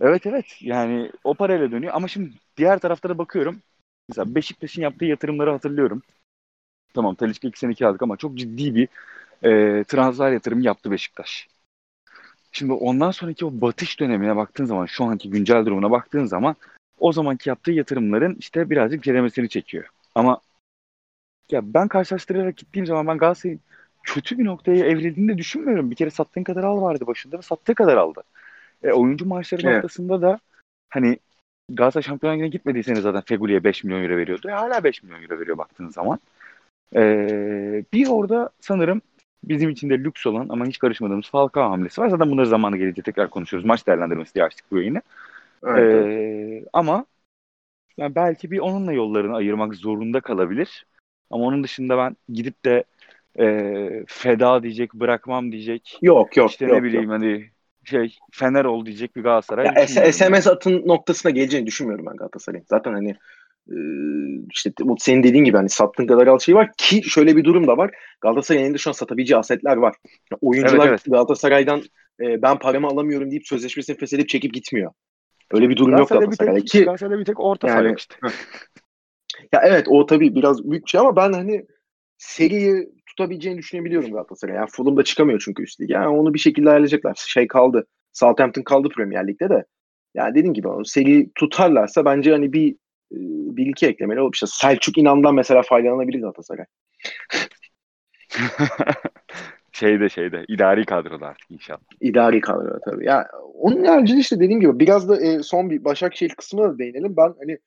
Evet evet yani o parayla dönüyor ama şimdi diğer taraflara bakıyorum. Mesela Beşiktaş'ın yaptığı yatırımları hatırlıyorum. Tamam Talisca iki sene kiralık ama çok ciddi bir e, transfer yatırımı yaptı Beşiktaş. Şimdi ondan sonraki o batış dönemine baktığın zaman, şu anki güncel durumuna baktığın zaman o zamanki yaptığı yatırımların işte birazcık ceremesini çekiyor. Ama ya ben karşılaştırarak gittiğim zaman ben Galatasaray'ın kötü bir noktaya evrildiğini de düşünmüyorum. Bir kere sattığın kadar al vardı başında ve sattığı kadar aldı. E, oyuncu maaşları Evet. noktasında da hani Galatasaray Şampiyonlar Ligi'ne gitmediyseniz zaten Feguli'ye 5 milyon euro veriyordu. E, hala 5 milyon euro veriyor baktığın zaman. E, bir orada sanırım bizim için de lüks olan ama hiç karışmadığımız Falcao hamlesi var. Zaten bunları zamanı gelince tekrar konuşuyoruz. Maç değerlendirmesi diye açtık bu yayını. Evet. Ee, ama yani belki bir onunla yollarını ayırmak zorunda kalabilir. Ama onun dışında ben gidip de e, feda diyecek, bırakmam diyecek, Yok yok işte yok. ne bileyim hani şey Fener ol diyecek bir Galatasaray Ya, S- düşünmüyorum. SMS atın noktasına geleceğini düşünmüyorum ben Galatasaray'ın. Zaten hani e, işte bu senin dediğin gibi hani sattığın kadar al şey var ki şöyle bir durum da var. Galatasaray'ın elinde şu an satabileceği asetler var. Ya, oyuncular Evet, evet. Galatasaray'dan e, ben paramı alamıyorum deyip sözleşmesini feshedip çekip gitmiyor. Öyle bir durum yok Galatasaray'da bir Galatasaray'da tek, ki Galatasaray'da bir tek orta Yani- saha işte. ya evet o tabii biraz büyük bir şey ama ben hani seriyi tutabileceğini düşünebiliyorum Galatasaray. Yani Fulham da çıkamıyor çünkü üst lige. Yani onu bir şekilde ayarlayacaklar. Şey kaldı. Southampton kaldı Premier Lig'de de. Yani dediğim gibi o seri tutarlarsa bence hani bir e, bir iki eklemeli olup işte Selçuk İnan'dan mesela faydalanabilir Galatasaray. şeyde şeyde idari kadroda artık inşallah. İdari kadro tabii. Ya onun haricinde işte dediğim gibi biraz da e, son bir Başakşehir kısmına da değinelim. Ben hani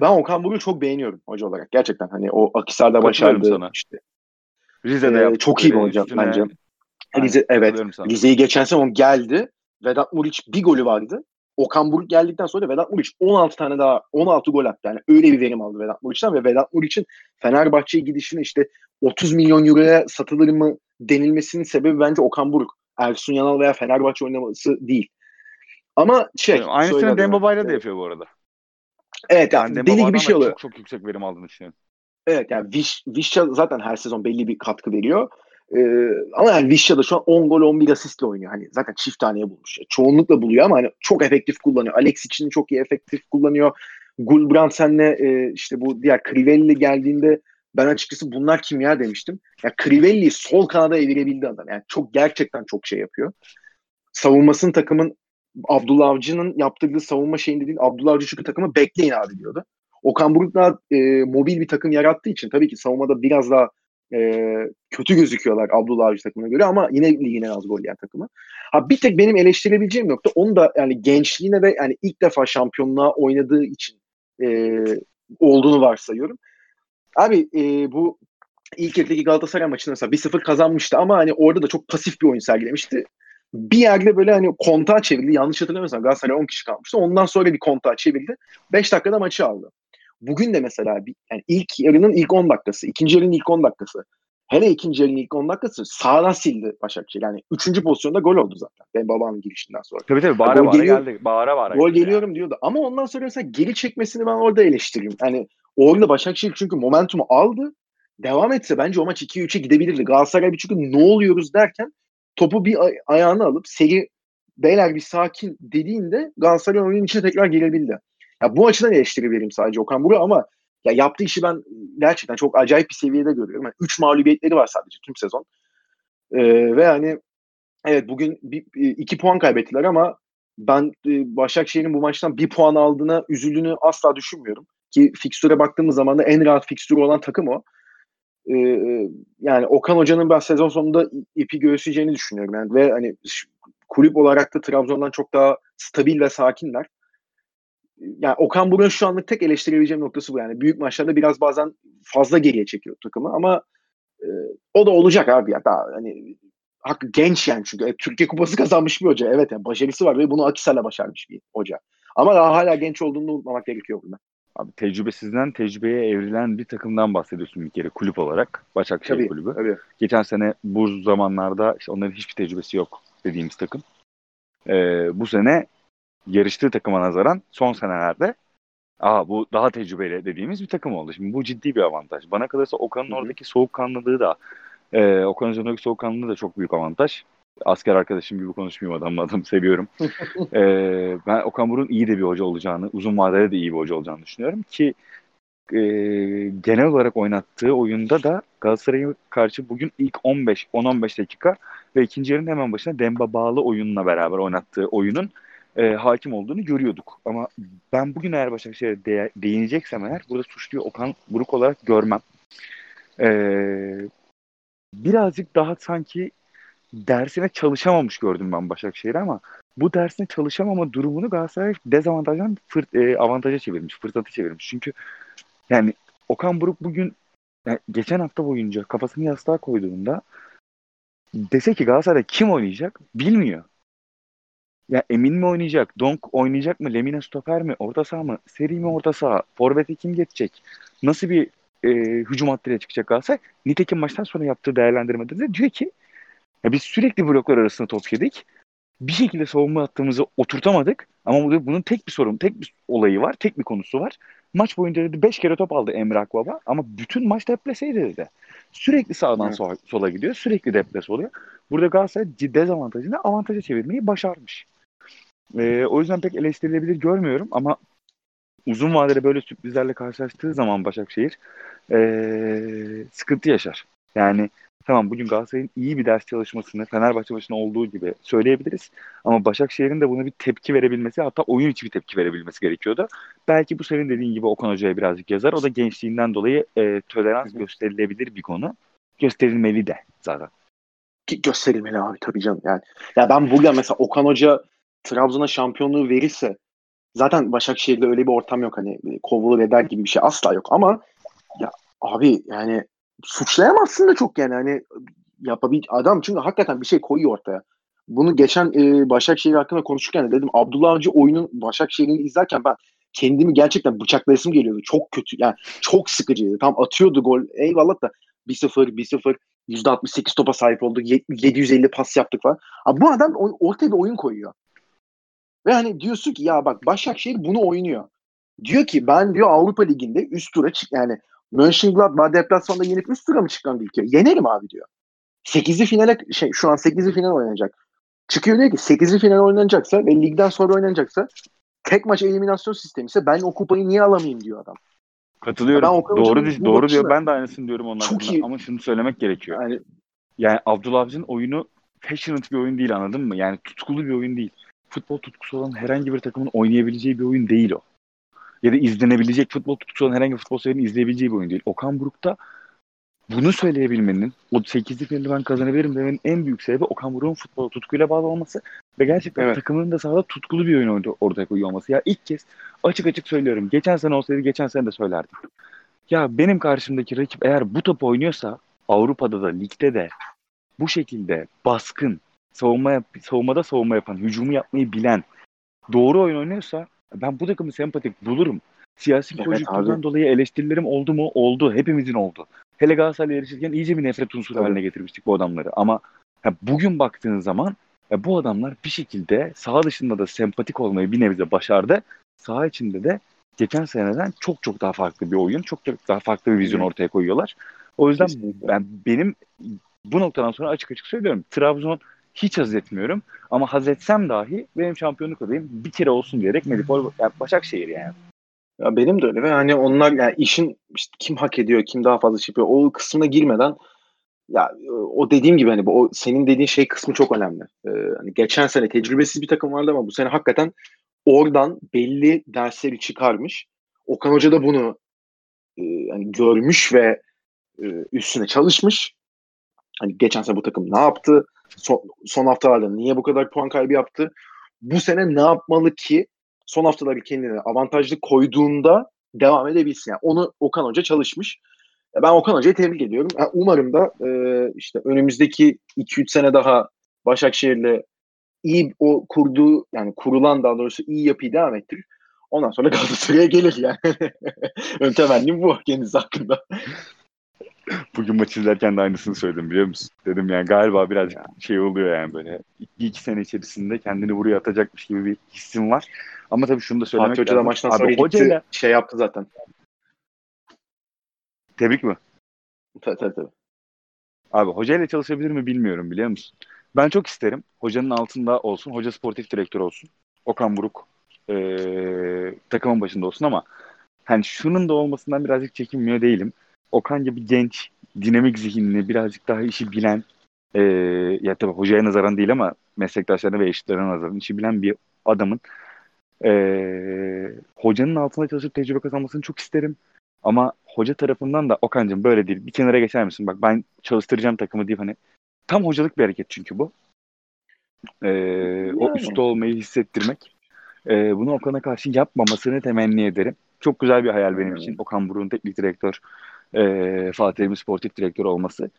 ben Okan Buruk'u çok beğeniyorum hoca olarak. Gerçekten hani o Katılıyorum başardı. sana. işte Rize'de Ee, çok iyi bir üstüne- bence. Aynen, Rize, evet. Rize'yi geçen sezon geldi. Vedat Muriç bir golü vardı. Okan Buruk geldikten sonra da Vedat Muriç 16 tane daha 16 gol attı. Yani öyle bir verim aldı Vedat Muriç'ten ve Vedat Muriç'in Fenerbahçe'ye gidişini işte 30 milyon euroya satılır mı denilmesinin sebebi bence Okan Buruk. Ersun Yanal veya Fenerbahçe oynaması değil. Ama şey Aynısını Dembaba'yla da yapıyor bu arada. Evet Ben yani deli gibi şey oluyor. çok çok yüksek verim aldığını düşünüyorum. Evet yani Viş, Vişça zaten her sezon belli bir katkı veriyor. Ee, ama yani Vişça da şu an 10 gol 11 asistle oynuyor. Hani zaten çift taneye bulmuş. Çoğunlukla buluyor ama hani çok efektif kullanıyor. Alex için çok iyi efektif kullanıyor. Gulbrandsen'le e, işte bu diğer Crivelli geldiğinde ben açıkçası bunlar kim ya demiştim. Ya Crivelli'yi sol kanada evirebildi adam. Yani çok gerçekten çok şey yapıyor. Savunmasının takımın Abdullah Avcı'nın yaptırdığı savunma şeyinde değil. Abdullah Avcı çünkü takımı bekleyin abi diyordu. Okan Buruk e, mobil bir takım yarattığı için tabii ki savunmada biraz daha e, kötü gözüküyorlar Abdullah Avcı takımına göre ama yine ligin en az gol yiyen takımı. Ha bir tek benim eleştirebileceğim nokta onu da yani gençliğine ve yani ilk defa şampiyonluğa oynadığı için e, olduğunu varsayıyorum. Abi e, bu ilk yarıdaki Galatasaray maçında mesela 1-0 kazanmıştı ama hani orada da çok pasif bir oyun sergilemişti. Bir yerde böyle hani kontağa çevirdi. Yanlış hatırlamıyorsam Galatasaray 10 kişi kalmıştı. Ondan sonra bir kontağa çevirdi. 5 dakikada maçı aldı. Bugün de mesela bir, yani ilk yarının ilk 10 dakikası, ikinci yarının ilk 10 dakikası. Hele ikinci yarının ilk 10 dakikası sağdan sildi Başakşehir. Yani üçüncü pozisyonda gol oldu zaten. Ben babanın girişinden sonra. Tabii tabii bağıra bağıra geliyor- geldi. Bağıra bağıra Gol geliyorum diyordu. Ama ondan sonra mesela geri çekmesini ben orada eleştireyim. Yani orada Başakşehir çünkü momentumu aldı. Devam etse bence o maç 2-3'e gidebilirdi. Galatasaray bir çünkü ne oluyoruz derken topu bir ay- ayağına alıp seri beyler bir sakin dediğinde Galatasaray oyunun içine tekrar girebildi. Ya bu açıdan eleştiri vereyim sadece Okan Buruk ama ya yaptığı işi ben gerçekten çok acayip bir seviyede görüyorum. Yani 3 mağlubiyetleri var sadece tüm sezon. Ee, ve hani evet bugün bir, iki puan kaybettiler ama ben e, Başakşehir'in bu maçtan bir puan aldığına üzüldüğünü asla düşünmüyorum. Ki fikstüre baktığımız zaman da en rahat fikstürü olan takım o. Ee, yani Okan Hoca'nın ben sezon sonunda ipi göğüsleyeceğini düşünüyorum. Yani ve hani kulüp olarak da Trabzon'dan çok daha stabil ve sakinler. Yani Okan Buruk'un şu anlık tek eleştirebileceğim noktası bu. Yani büyük maçlarda biraz bazen fazla geriye çekiyor takımı ama e, o da olacak abi ya. Daha hani hakkı genç yani çünkü. E, Türkiye Kupası kazanmış bir hoca. Evet yani başarısı var ve bunu Akisar'la başarmış bir hoca. Ama daha hala genç olduğunu unutmamak gerekiyor burada. Abi tecrübesizden tecrübeye evrilen bir takımdan bahsediyorsun bir kere kulüp olarak. Başakşehir Tabii, kulübü. tabii. Geçen sene bu zamanlarda işte onların hiçbir tecrübesi yok dediğimiz takım. Ee, bu sene yarıştığı takıma nazaran son senelerde Aa bu daha tecrübeli dediğimiz bir takım oldu. Şimdi bu ciddi bir avantaj. Bana kalırsa Okan'ın oradaki soğukkanlılığı da e, Okan'ın üzerindeki soğukkanlılığı da çok büyük avantaj. Asker arkadaşım gibi konuşmayayım adamla adamı seviyorum. e, ben Okan Buruk'un iyi de bir hoca olacağını, uzun vadede de iyi bir hoca olacağını düşünüyorum ki e, genel olarak oynattığı oyunda da Galatasaray'a karşı bugün ilk 15 10-15 dakika ve ikinci yarının hemen başına Demba bağlı oyunla beraber oynattığı oyunun e, hakim olduğunu görüyorduk. Ama ben bugün eğer Başakşehir'e de, değineceksem eğer burada suçluyu Okan Buruk olarak görmem. E, birazcık daha sanki dersine çalışamamış gördüm ben Başakşehir'i ama bu dersine çalışamama durumunu Galatasaray dezavantajdan fırt, e, avantaja çevirmiş, fırsatı çevirmiş. Çünkü yani Okan Buruk bugün yani geçen hafta boyunca kafasını yastığa koyduğunda dese ki Galatasaray'da kim oynayacak bilmiyor. Ya Emin mi oynayacak? Donk oynayacak mı? Lemina stoper mi? Orta saha mı? Seri mi orta saha? Forvet'e kim geçecek? Nasıl bir e, hücum hattıyla çıkacak Galatasaray? Nitekim maçtan sonra yaptığı değerlendirmede de diyor ki ya biz sürekli bloklar arasında top yedik. Bir şekilde savunma hattımızı oturtamadık. Ama bunun tek bir sorun, tek bir olayı var, tek bir konusu var. Maç boyunca dedi 5 kere top aldı Emre Akbaba ama bütün maç deplaseydi dedi. Sürekli sağdan evet. sola, sola gidiyor, sürekli deplas oluyor. Burada Galatasaray dezavantajını avantaja çevirmeyi başarmış. Ee, o yüzden pek eleştirilebilir görmüyorum ama uzun vadede böyle sürprizlerle karşılaştığı zaman Başakşehir ee, sıkıntı yaşar. Yani tamam bugün Galatasaray'ın iyi bir ders çalışmasını Fenerbahçe başına olduğu gibi söyleyebiliriz. Ama Başakşehir'in de buna bir tepki verebilmesi hatta oyun içi bir tepki verebilmesi gerekiyordu. Belki bu senin dediğin gibi Okan Hoca'ya birazcık yazar. O da gençliğinden dolayı e, tolerans gösterilebilir bir konu. Gösterilmeli de zaten. Gösterilmeli abi tabii canım. Yani ya ben bugün mesela Okan Hoca Trabzon'a şampiyonluğu verirse zaten Başakşehir'de öyle bir ortam yok hani kovulur eder gibi bir şey asla yok ama ya abi yani suçlayamazsın da çok yani hani yapabil adam çünkü hakikaten bir şey koyuyor ortaya. Bunu geçen e, Başakşehir hakkında konuşurken de dedim Abdullah Avcı oyunun Başakşehir'ini izlerken ben kendimi gerçekten bıçaklayasım geliyordu. Çok kötü yani çok sıkıcıydı. Tam atıyordu gol eyvallah da 1-0 1-0 %68 topa sahip oldu. 750 pas yaptık falan. Abi bu adam ortaya bir oyun koyuyor. Ve hani diyorsun ki ya bak Başakşehir bunu oynuyor. Diyor ki ben diyor Avrupa Ligi'nde üst tura çık yani Mönchengladbach deplasmanda yenip üst tura mı çıkan bir ülke? Yenerim abi diyor. 8'li finale şey şu an 8'li final oynanacak. Çıkıyor diyor ki 8'li final oynanacaksa ve ligden sonra oynanacaksa tek maç eliminasyon sistemi ise ben o kupayı niye alamayayım diyor adam. Katılıyorum. doğru diyor, doğru diyor. Ben de aynısını diyorum onlar. Çok iyi. Ama şunu söylemek gerekiyor. Yani, yani Abdullah Avcı'nın oyunu passionate bir oyun değil anladın mı? Yani tutkulu bir oyun değil futbol tutkusu olan herhangi bir takımın oynayabileceği bir oyun değil o. Ya da izlenebilecek futbol tutkusu olan herhangi bir futbol severinin izleyebileceği bir oyun değil. Okan Buruk'ta bunu söyleyebilmenin, o 8'lik finali ben kazanabilirim demenin en büyük sebebi Okan Buruk'un futbola tutkuyla bağlı olması ve gerçekten evet. takımının da sahada tutkulu bir oyun ortaya koyuyor olması. Ya ilk kez açık açık söylüyorum. Geçen sene olsaydı geçen sene de söylerdim. Ya benim karşımdaki rakip eğer bu topu oynuyorsa Avrupa'da da ligde de bu şekilde baskın, savunma yap, savunmada savunma yapan, hücumu yapmayı bilen, doğru oyun oynuyorsa ben bu takımı sempatik bulurum. Siyasi evet, dolayı eleştirilerim oldu mu? Oldu. Hepimizin oldu. Hele Galatasaray'la yarışırken iyice bir nefret unsuru haline getirmiştik bu adamları. Ama ya bugün baktığın zaman ya bu adamlar bir şekilde saha dışında da sempatik olmayı bir nebze başardı. Saha içinde de geçen seneden çok çok daha farklı bir oyun, çok çok daha farklı bir vizyon ortaya koyuyorlar. O yüzden ben benim bu noktadan sonra açık açık söylüyorum. Trabzon hiç haz etmiyorum. Ama haz etsem dahi benim şampiyonluk adayım bir kere olsun diyerek Medipol yani Başakşehir yani. Ya benim de öyle ve hani onlar yani işin işte kim hak ediyor, kim daha fazla şey yapıyor o kısmına girmeden ya o dediğim gibi hani o senin dediğin şey kısmı çok önemli. Ee, hani geçen sene tecrübesiz bir takım vardı ama bu sene hakikaten oradan belli dersleri çıkarmış. Okan Hoca da bunu e, hani görmüş ve e, üstüne çalışmış. Hani geçen sene bu takım ne yaptı? son, son haftalarda niye bu kadar puan kaybı yaptı? Bu sene ne yapmalı ki son haftaları kendine avantajlı koyduğunda devam edebilsin. Yani onu Okan Hoca çalışmış. Ben Okan Hoca'yı tebrik ediyorum. Yani umarım da e, işte önümüzdeki 2-3 sene daha Başakşehir'le iyi o kurduğu yani kurulan daha doğrusu iyi yapıyı devam ettirir. Ondan sonra Galatasaray'a gelir yani. Ön bu kendisi hakkında. Bugün maç izlerken de aynısını söyledim biliyor musun? Dedim yani galiba birazcık şey oluyor yani böyle. Bir iki sene içerisinde kendini buraya atacakmış gibi bir hissim var. Ama tabii şunu da söylemek Fatih Hoca da maçtan sonra Abi, gitti, hocayla... şey yaptı zaten. Tebrik mi? Tabii tabii. tabii. Abi hocayla çalışabilir mi bilmiyorum biliyor musun? Ben çok isterim. Hocanın altında olsun. Hoca sportif direktör olsun. Okan Buruk ee, takımın başında olsun ama hani şunun da olmasından birazcık çekinmiyor değilim. Okan gibi genç, dinamik zihinli, birazcık daha işi bilen e, ya tabii hocaya nazaran değil ama meslektaşlarına ve eşitlerine nazaran işi bilen bir adamın e, hocanın altında çalışıp tecrübe kazanmasını çok isterim. Ama hoca tarafından da Okan'cığım böyle değil. Bir kenara geçer misin? Bak ben çalıştıracağım takımı deyip hani tam hocalık bir hareket çünkü bu. E, O üstte olmayı hissettirmek. E, bunu Okan'a karşı yapmamasını temenni ederim. Çok güzel bir hayal benim için. Okan Buruk'un teknik direktör, e, Fatih Terim'in sportif direktör olması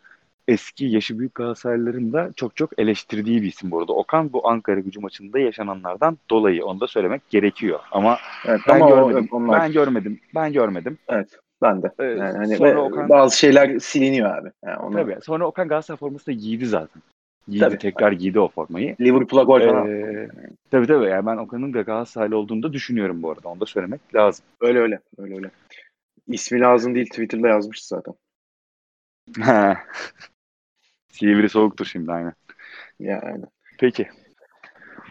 eski yaşı büyük Galatasaraylıların da çok çok eleştirdiği bir isim bu arada. Okan bu Ankara gücü maçında yaşananlardan dolayı onu da söylemek gerekiyor. Ama Evet, ben ama o- görmedim. onlar Ben görmedim. Ben görmedim. evet ben de. Ee, Yani hani sonra Okan- bazı şeyler siliniyor abi. Yani onu Tabii. Sonra Okan Galatasaray formasını da giydi zaten. Giydi Tabii. tekrar giydi o formayı. Liverpool'a gol falan. Ee, tabii tabii. Yani ben Okan'ın da Galatasaraylı olduğunu da düşünüyorum bu arada. Onu da söylemek lazım. Öyle öyle. Öyle öyle. İsmi lazım değil Twitter'da yazmıştı zaten. Silivri soğuktur şimdi aynen. Yani. Peki.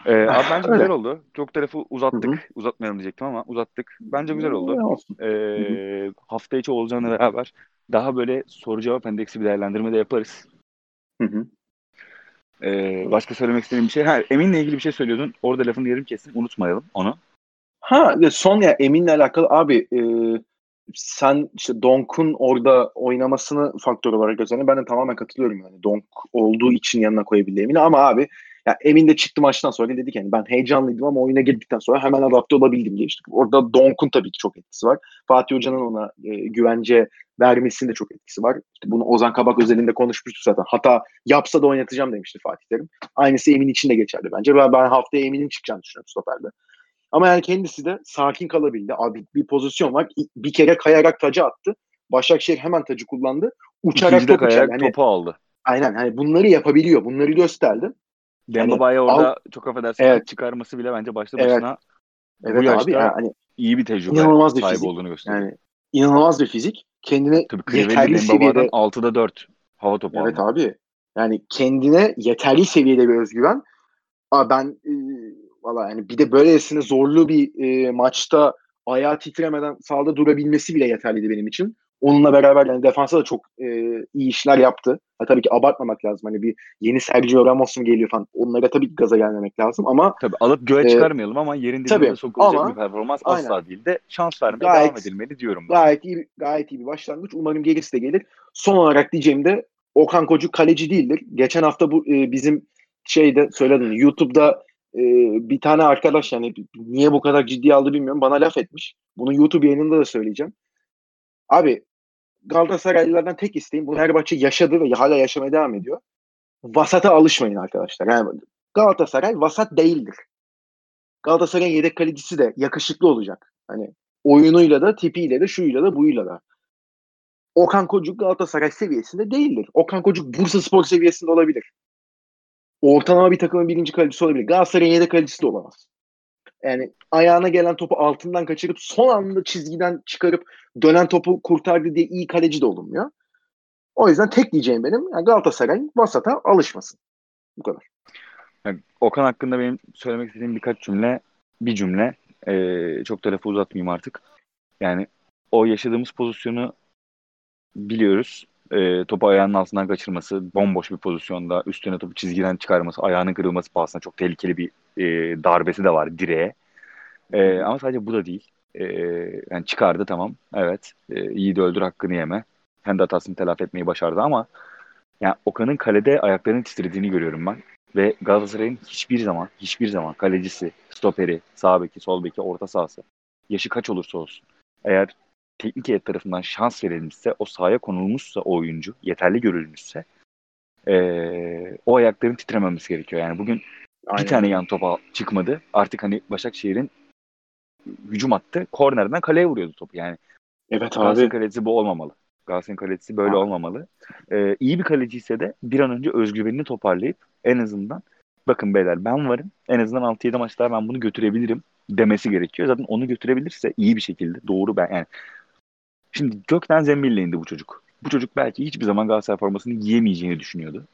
Ee, abi bence güzel oldu. Çok tarafı uzattık. Hı hı. Uzatmayalım diyecektim ama uzattık. Bence güzel oldu. Ee, hafta içi olacağına beraber daha böyle soru cevap endeksi bir değerlendirme de yaparız. Ee, başka söylemek istediğim bir şey. Ha, Emin'le ilgili bir şey söylüyordun. Orada lafını yarım kestim. Unutmayalım onu. Ha son ya Emin'le alakalı abi e, sen işte Donk'un orada oynamasını faktör olarak gösterene ben de tamamen katılıyorum yani. Donk olduğu için yanına koyabildi Emin'i ama abi ya Emin de çıktı maçtan sonra dedi ki yani ben heyecanlıydım ama oyuna girdikten sonra hemen adapte olabildim diye işte. Orada Donk'un tabii ki çok etkisi var. Fatih Hoca'nın ona e, güvence vermesinin de çok etkisi var. İşte bunu Ozan Kabak özelinde konuşmuştuk zaten. Hata yapsa da oynatacağım demişti Fatih Terim. Aynısı Emin için de geçerli bence. Ben, ben haftaya Emin'in çıkacağını düşünüyorum stoperde. Ama yani kendisi de sakin kalabildi. Abi bir pozisyon var. Bir kere kayarak tacı attı. Başakşehir hemen tacı kullandı. Uçarak topu kayarak. Hani, topu aldı. aynen hani bunları yapabiliyor. Bunları gösterdi. Dembaba'ya orada çok affedersin Evet. çıkarması bile bence Evet. başına bu Evet yaşta abi yani hani iyi bir tecrübe İnanılmaz bir sahibi fizik. olduğunu gösteriyor. yani inanılmaz bir fizik. Kendine Tabii yeterli seviyede 6'da 4 hava topu Evet aldı. abi. Yani kendine yeterli seviyede bir özgüven. Aa ben e, valla yani bir de böylesine zorlu bir e, maçta ayağı titremeden sahada durabilmesi bile yeterliydi benim için. Onunla beraber yani defansa da çok e, iyi işler yaptı. Ha, tabii ki abartmamak lazım. Hani bir yeni Sergio Ramos mu geliyor falan. Onlara tabii ki gaza gelmemek lazım ama Tabii alıp göğe Ee, çıkarmayalım ama yerin dibine sokulacak ama- bir performans aynen. asla değil de şans vermeye Gayet- devam edilmeli diyorum ben. gayet iyi gayet iyi bir başlangıç. Umarım gerisi de gelir. Son olarak diyeceğim de Okan Koçuk kaleci değildir. Geçen hafta bu e, bizim şeyde söyledim YouTube'da e, bir tane arkadaş yani niye bu kadar ciddiye aldı bilmiyorum bana laf etmiş. Bunu YouTube yayınında da söyleyeceğim. Abi Galatasaraylılardan tek isteğim bu Fenerbahçe yaşadı ve hala yaşamaya devam ediyor. Vasata alışmayın arkadaşlar. Yani Galatasaray vasat değildir. Galatasaray'ın yedek kalecisi de yakışıklı olacak. Hani oyunuyla da, tipiyle de, şuyla da, buyla da. Okan Kocuk Galatasaray seviyesinde değildir. Okan Kocuk Bursa Spor seviyesinde olabilir. Ortalama bir takımın birinci kalecisi olabilir. Galatasaray'ın yedek kalecisi de olamaz. Yani ayağına gelen topu altından kaçırıp son anda çizgiden çıkarıp dönen topu kurtardı diye iyi kaleci de olunmuyor. O yüzden tek diyeceğim benim yani Galatasaray vasata alışmasın. Bu kadar. Yani Okan hakkında benim söylemek istediğim birkaç cümle, bir cümle. Ee, çok da lafı uzatmayayım artık. Yani o yaşadığımız pozisyonu biliyoruz. Ee, topu ayağının altından kaçırması, bomboş bir pozisyonda üstüne topu çizgiden çıkarması, ayağının kırılması pahasına çok tehlikeli bir e, darbesi de var direğe. Ee, ama sadece bu da değil. Ee, yani çıkardı tamam. Evet. Ee, iyi de öldür hakkını yeme. Kendi hatasını telafi etmeyi başardı ama yani Okan'ın kalede ayaklarının titrediğini görüyorum ben. Ve Galatasaray'ın hiçbir zaman, hiçbir zaman kalecisi, stoperi, sağ beki, sol beki, orta sahası, yaşı kaç olursa olsun. Eğer teknik heyet tarafından şans verilmişse, o sahaya konulmuşsa o oyuncu, yeterli görülmüşse eee, o ayakların titrememesi gerekiyor. Yani bugün Aynen. bir tane yan topa çıkmadı. Artık hani Başakşehir'in hücum attı. Kornerden kaleye vuruyordu topu. Yani Evet Galatasaray'ın abi. kalecisi bu olmamalı. Galatasaray'ın kalecisi böyle Abi. olmamalı. Ee, iyi bir kaleci ise de bir an önce özgüvenini toparlayıp en azından bakın beyler ben varım. En azından 6-7 maçta ben bunu götürebilirim demesi gerekiyor. Zaten onu götürebilirse iyi bir şekilde doğru ben yani şimdi gökten zembille indi bu çocuk. Bu çocuk belki hiçbir zaman Galatasaray formasını giyemeyeceğini düşünüyordu.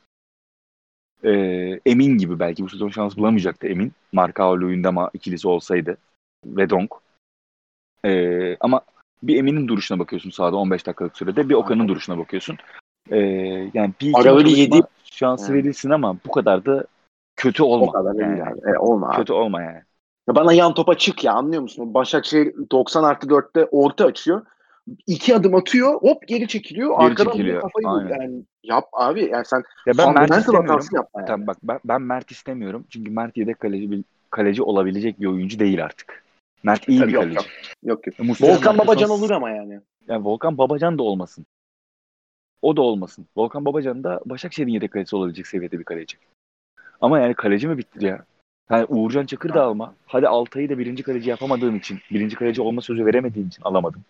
Ee, Emin gibi belki bu sezon şans bulamayacaktı Emin. Marka Luyendama ikilisi olsaydı ve Donk. Ee, ama bir Emin'in duruşuna bakıyorsun sahada 15 dakikalık sürede. Bir Okan'ın duruşuna bakıyorsun. Ee, yani bir iki çalışma- yedi şansı Yani. verilsin ama bu kadar da kötü olma. O kadar da yani. abi. E, olma abi. Kötü olma yani. Ya bana yan topa çık ya anlıyor musun? Başakşehir 90 artı 4'te orta açıyor. İki adım atıyor hop geri çekiliyor. Geri Arkadan çekiliyor, kafayı aynen. Yani yap abi yani sen Ya ben Mert istemiyorum. yapma yani. Tamam bak ben, ben Mert istemiyorum. Çünkü Mert yedek kaleci, kaleci olabilecek bir oyuncu değil artık. Mert iyi Tabii bir yok, kaleci. yok. Yok yok. Muslera'nın Volkan Babacan olur ama yani. Yani Volkan Babacan da olmasın. O da olmasın. Volkan Babacan da Başakşehir'in yedek kalecisi olabilecek seviyede bir kaleci. Ama yani kaleci mi bitti ya? Yani Uğurcan Çakır da alma. Hadi Altay'ı da birinci kaleci yapamadığın için, birinci kaleci olma sözü veremediğin için alamadım.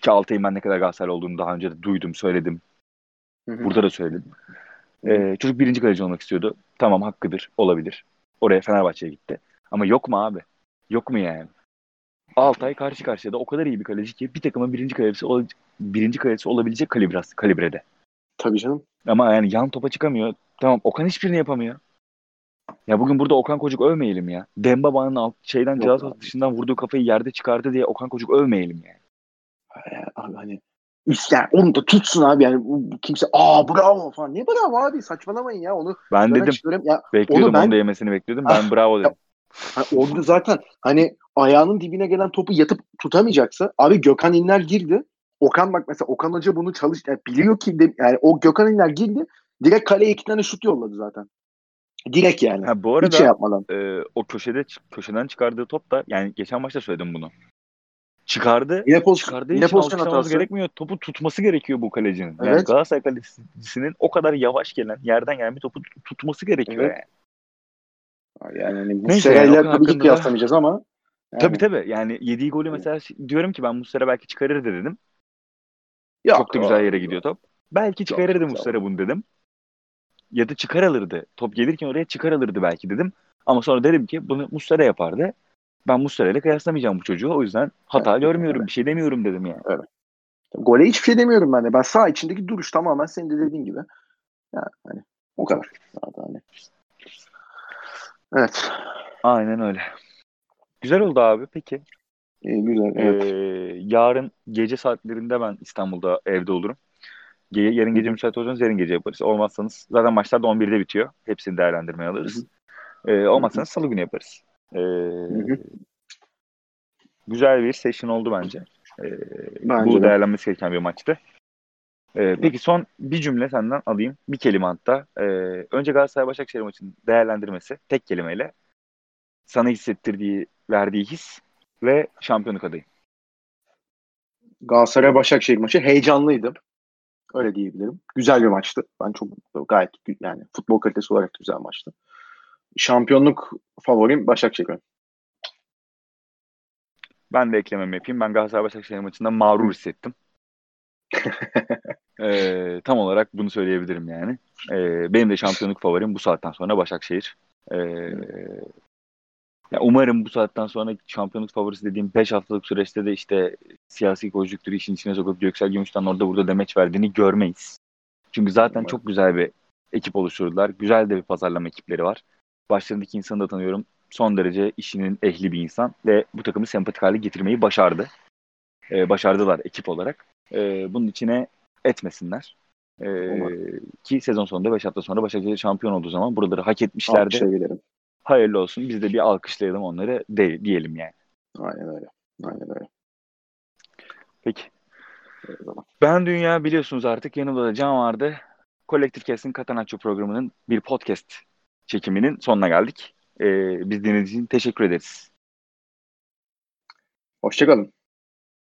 Ki Altay'ın ben ne kadar Galatasaray olduğunu daha önce de duydum, söyledim. Hı hı. Burada da söyledim. Ee, çocuk birinci kaleci olmak istiyordu. Tamam hakkıdır, olabilir. Oraya Fenerbahçe'ye gitti. Ama yok mu abi? Yok mu yani? Altay karşı karşıya da o kadar iyi bir kaleci ki bir takımın birinci kalecisi, ol- birinci kalecisi olabilecek kalibras, kalibrede. Tabii canım. Ama yani yan topa çıkamıyor. Tamam Okan hiçbirini yapamıyor. Ya bugün burada Okan Kocuk övmeyelim ya. Dembaba'nın alt şeyden abi. dışından vurduğu kafayı yerde çıkardı diye Okan Kocuk övmeyelim yani. Abi hani üst yani onu da tutsun abi yani kimse aa bravo falan. Ne bravo abi saçmalamayın ya onu. Ben dedim çıkarım. Ya bekliyordum onu ben- onu da yemesini bekliyordum. Ben bravo dedim. Hani orada zaten hani ayağının dibine gelen topu yatıp tutamayacaksa abi Gökhan İnler girdi. Okan bak mesela Okan Hoca bunu çalış yani biliyor ki de, yani o Gökhan İnler girdi. Direkt kaleye iki tane şut yolladı zaten. Direkt yani. Ha, bu Hiç arada şey yapmadan. e, o köşede köşeden çıkardığı top da yani geçen maçta söyledim bunu. Çıkardı. Yine pozisyon, Çıkardığı yine için pozisyon hatası. gerekmiyor. Topu tutması gerekiyor bu kalecinin. Yani Evet. Galatasaray kalecisinin o kadar yavaş gelen, yerden gelen bir topu tut- tutması gerekiyor Evet. yani. Yani hani bu Seray'la Okan tabii ki kıyaslamayacağız ama yani, Tabii tabii. Yani yediği golü mesela diyorum ki ben Muslera belki çıkarır da dedim. Yok, Çok da güzel yere gidiyor top. Belki çıkarırdı. Muslera bunu dedim. Ya da çıkar alırdı. Top gelirken oraya çıkar alırdı belki dedim. Ama sonra dedim ki bunu Muslera yapardı. Ben Muslera ile kıyaslamayacağım bu çocuğu. O yüzden hata Evet, görmüyorum. evet. Bir şey demiyorum dedim yani. Gole hiçbir şey demiyorum ben de. Ben sağ içindeki duruş tamamen senin de dediğin gibi. Yani hani o kadar. Zaten hani. Evet. Aynen öyle. Güzel oldu abi. Peki. İyi, güzel. Evet. Ee, yarın gece saatlerinde ben İstanbul'da evde olurum. Ge- yarın gece müsait olursanız yarın gece yaparız. Olmazsanız zaten maçlar da 11'de bitiyor. Hepsini değerlendirmeye alırız. Ee, olmazsanız salı günü yaparız. Ee, hı. güzel bir session oldu bence. Ee, Bence bu de. değerlenmesi gereken bir maçtı. Ee, peki son bir cümle senden alayım. Bir kelime hatta. Ee, önce Galatasaray Başakşehir maçının değerlendirmesi tek kelimeyle sana hissettirdiği, verdiği his ve şampiyonluk adayı. Galatasaray Başakşehir maçı heyecanlıydı. Öyle diyebilirim. Güzel bir maçtı. Ben çok gayet yani futbol kalitesi olarak güzel maçtı. Şampiyonluk favorim Başakşehir. Ben de eklememi yapayım. Ben Galatasaray Başakşehir maçında mağrur hissettim. Ee, tam olarak bunu söyleyebilirim yani. Ee, benim de şampiyonluk favorim bu saatten sonra Başakşehir. Ee, ya umarım bu saatten sonra şampiyonluk favorisi dediğim 5 haftalık süreçte de işte siyasi konjüktürü işin içine sokup Göksel Gümüş'ten orada burada demeç verdiğini görmeyiz. Çünkü zaten çok güzel bir ekip oluşturdular. Güzel de bir pazarlama ekipleri var. Başlarındaki insanı da tanıyorum. Son derece işinin ehli bir insan ve bu takımı sempatik hale getirmeyi başardı. Ee, başardılar ekip olarak. Ee, bunun içine etmesinler. Ee, ki sezon sonunda 5 hafta sonra Başakşehir şampiyon olduğu zaman buraları hak etmişlerdi. Hayırlı olsun. Biz de bir alkışlayalım onları de, diyelim yani. Aynen öyle. Aynen öyle. Peki. Ben Dünya biliyorsunuz artık yanımda da Can vardı. Kolektif Kes'in Katanakçı programının bir podcast çekiminin sonuna geldik. Ee, biz dinlediğiniz için teşekkür ederiz. Hoşçakalın.